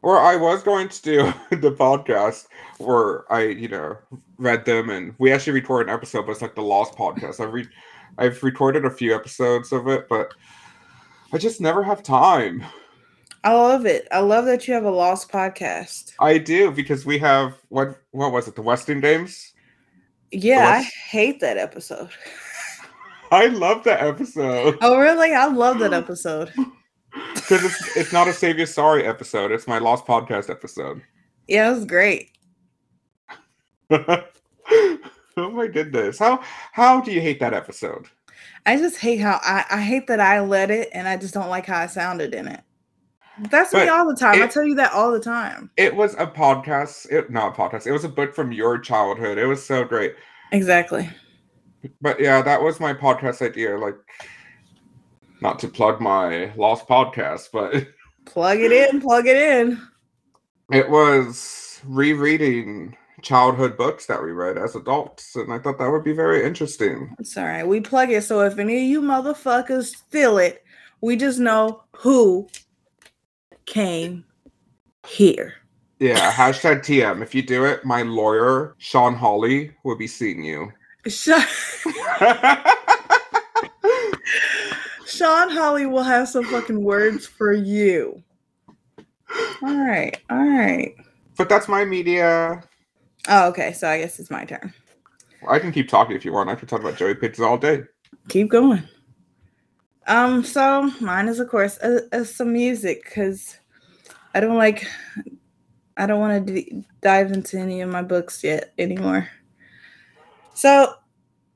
Or I was going to do the podcast where I, you know, read them and we actually recorded an episode, but it's like the Lost podcast. I've re- I've recorded a few episodes of it, but I just never have time. I love it. I love that you have a Lost podcast. I do because we have what what was it, the Western Games? Yeah, I hate that episode. I love that episode. Oh, really? I love that episode. Because it's it's not a Save You Sorry episode, it's my Lost Podcast episode. Yeah, it was great. oh my goodness. How how do you hate that episode? I just hate how I, I hate that I led it and I just don't like how I sounded in it. That's me all the time. I tell you that all the time. It was a podcast, it not a podcast, it was a book from your childhood. It was so great. Exactly. But yeah, that was my podcast idea. Like not to plug my lost podcast, but Plug it in, plug it in. it was rereading childhood books that we read as adults, and I thought that would be very interesting. It's all right. We plug it. So if any of you motherfuckers steal it, we just know who came here. Yeah, hashtag TM. If you do it, my lawyer, Sean Hawley, will be seeing you. Sean, Sean Holly will have some fucking words for you. All right. All right. but that's my media. Oh, okay. So I guess it's my turn. I can keep talking if you want. I can talk about Joey Pigza all day. Keep going. Um, so mine is of course uh, uh, some music because I don't like, I don't want to d- dive into any of my books yet anymore. So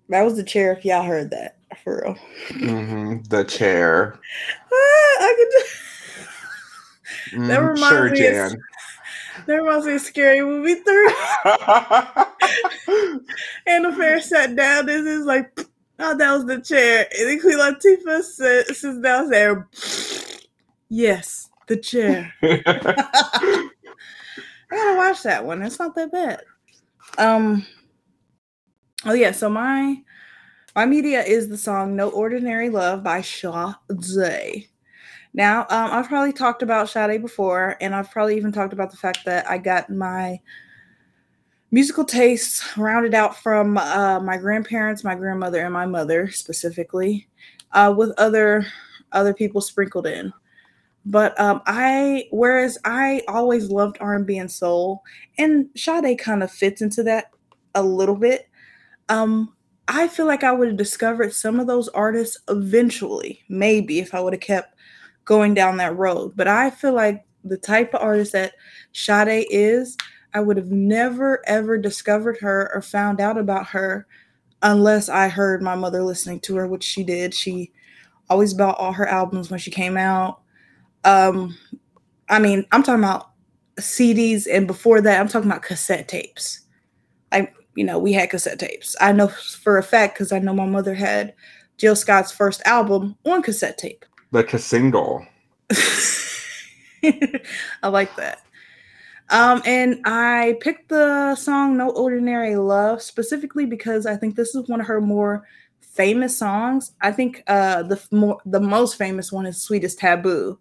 that was the chair. If y'all heard that for real, hmm The chair. ah, I could. Just, That Mm, reminds sure, me of- Jan. that reminds me of Scary Movie Three. And the fair sat down. This is like, oh, that was the chair. And then Queen Latifah said, sits down there. Yes, the chair. I gotta watch that one. It's not that bad. Um. Oh yeah. So my my media is the song "No Ordinary Love" by Sade. Now, um, I've probably talked about Sade before, and I've probably even talked about the fact that I got my musical tastes rounded out from uh, my grandparents, my grandmother, and my mother specifically, uh, with other other people sprinkled in. But um, I, whereas I always loved R and B and soul, and Sade kind of fits into that a little bit. Um, I feel like I would have discovered some of those artists eventually, maybe if I would have kept going down that road. But I feel like the type of artist that Sade is, I would have never ever discovered her or found out about her unless I heard my mother listening to her, which she did. She always bought all her albums when she came out. Um, I mean, I'm talking about CDs, and before that, I'm talking about cassette tapes. I, you know, we had cassette tapes. I know for a fact because I know my mother had Jill Scott's first album on cassette tape. like a single. I like that. Um, and I picked the song No Ordinary Love specifically because I think this is one of her more famous songs. I think uh the more the most famous one is Sweetest Taboo.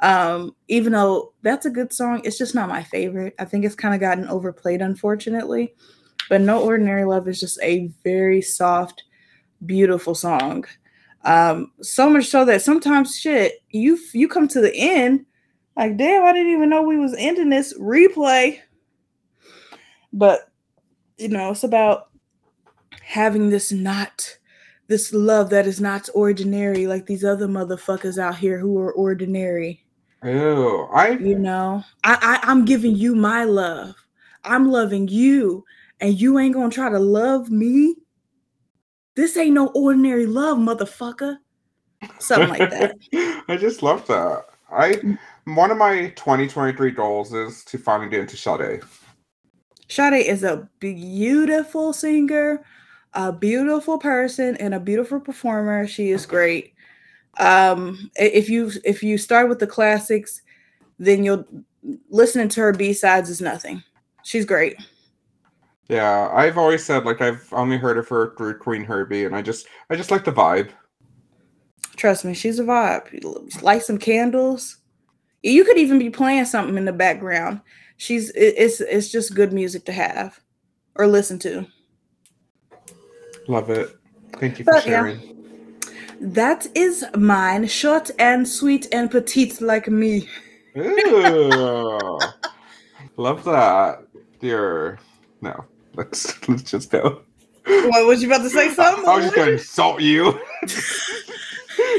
Um, even though that's a good song, it's just not my favorite. I think it's kind of gotten overplayed, unfortunately. But No Ordinary Love is just a very soft, beautiful song. Um, so much so that sometimes shit, you you come to the end, like damn, I didn't even know we was ending this replay. But you know, it's about having this not this love that is not ordinary like these other motherfuckers out here who are ordinary. Ew. I You know, I, I I'm giving you my love. I'm loving you, and you ain't gonna try to love me. This ain't no ordinary love, motherfucker. Something like that. I just love that. I mm. One of my 2023 goals is to finally get into Sade. Sade is a beautiful singer, a beautiful person, and a beautiful performer. She is great. Um, if you if you start with the classics, then you'll listening to her B sides is nothing. She's great. Yeah, I've always said like I've only heard of her through Queen Herbie, and I just I just like the vibe. Trust me, she's a vibe. Light some candles. You could even be playing something in the background. She's it's it's just good music to have or listen to. Love it. Thank you for But, yeah. sharing. That is mine, short and sweet and petite like me. Love that. Dear. No. Let's let's just go. What was you about to say something? I was just gonna insult you.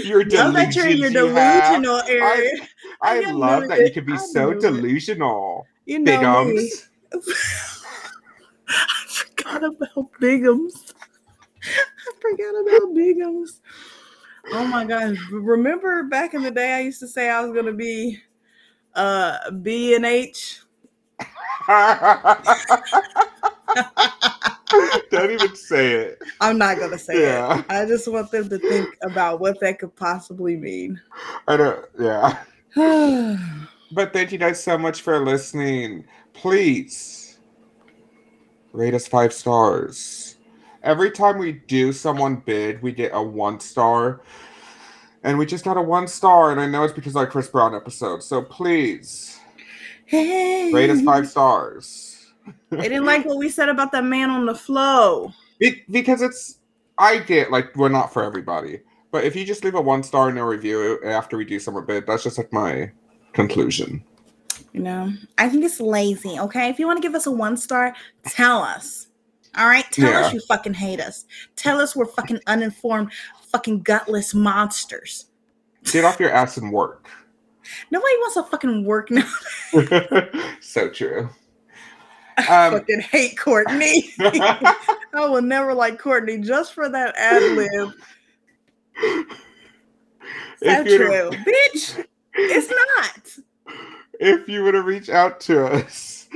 your Now that you're in your delusions you have. delusional area, I I love that it. you can be I so it. delusional. you know. Bigums. I forgot about Bigums. I forgot about Bigums. Oh my gosh. Remember back in the day I used to say I was gonna be uh B and H? Don't even say it. I'm not gonna say Yeah. it. I just want them to think about what that could possibly mean. I don't yeah. But thank you guys so much for listening. Please rate us five stars. Every time we do someone bid, we get a one star. And we just got a one star, and I know it's because of that Chris Brown episode. So please Hey. rate us five stars. They didn't like what we said about that man on the flow. Be- because it's I get like we're not for everybody. But if you just leave a one star and no review after we do someone bid, that's just like my conclusion. You know, I think it's lazy. Okay, if you want to give us a one star, tell us. All right, tell Yeah. us you fucking hate us. Tell us we're fucking uninformed, fucking gutless monsters. Get off your ass and work. Nobody wants to fucking work now. so true. I Um, fucking hate Courtney. I will never like Courtney just for that ad lib. So true, bitch. It's not. if you were to reach out to us,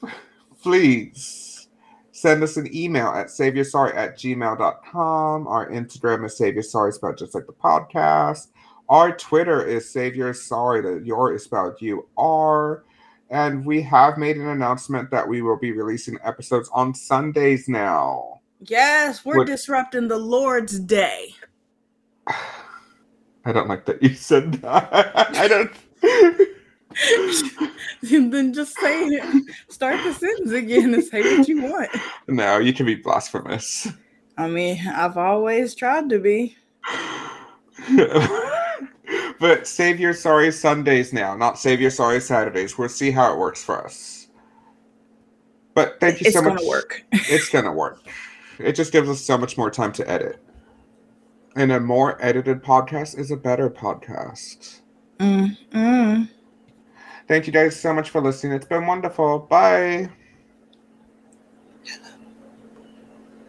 please send us an email at saveyoursorry at gmail.com. Our Instagram is Save Your Sorry, spelled just like the podcast. Our Twitter is Save Your Sorry, the your is spelled you are. And we have made an announcement that we will be releasing episodes on Sundays now. Yes, we're disrupting the Lord's Day. I don't like that you said that. I don't. then just say it. Start the sentence again and say what you want. no, you can be blasphemous. I mean, I've always tried to be. but save your sorry Sundays now, not save your sorry Saturdays. We'll see how it works for us. But thank you It's so gonna much. work. It's gonna work. It just gives us so much more time to edit. And a more edited podcast is a better podcast. Mm, mm. Thank you guys so much for listening. It's been wonderful. Bye.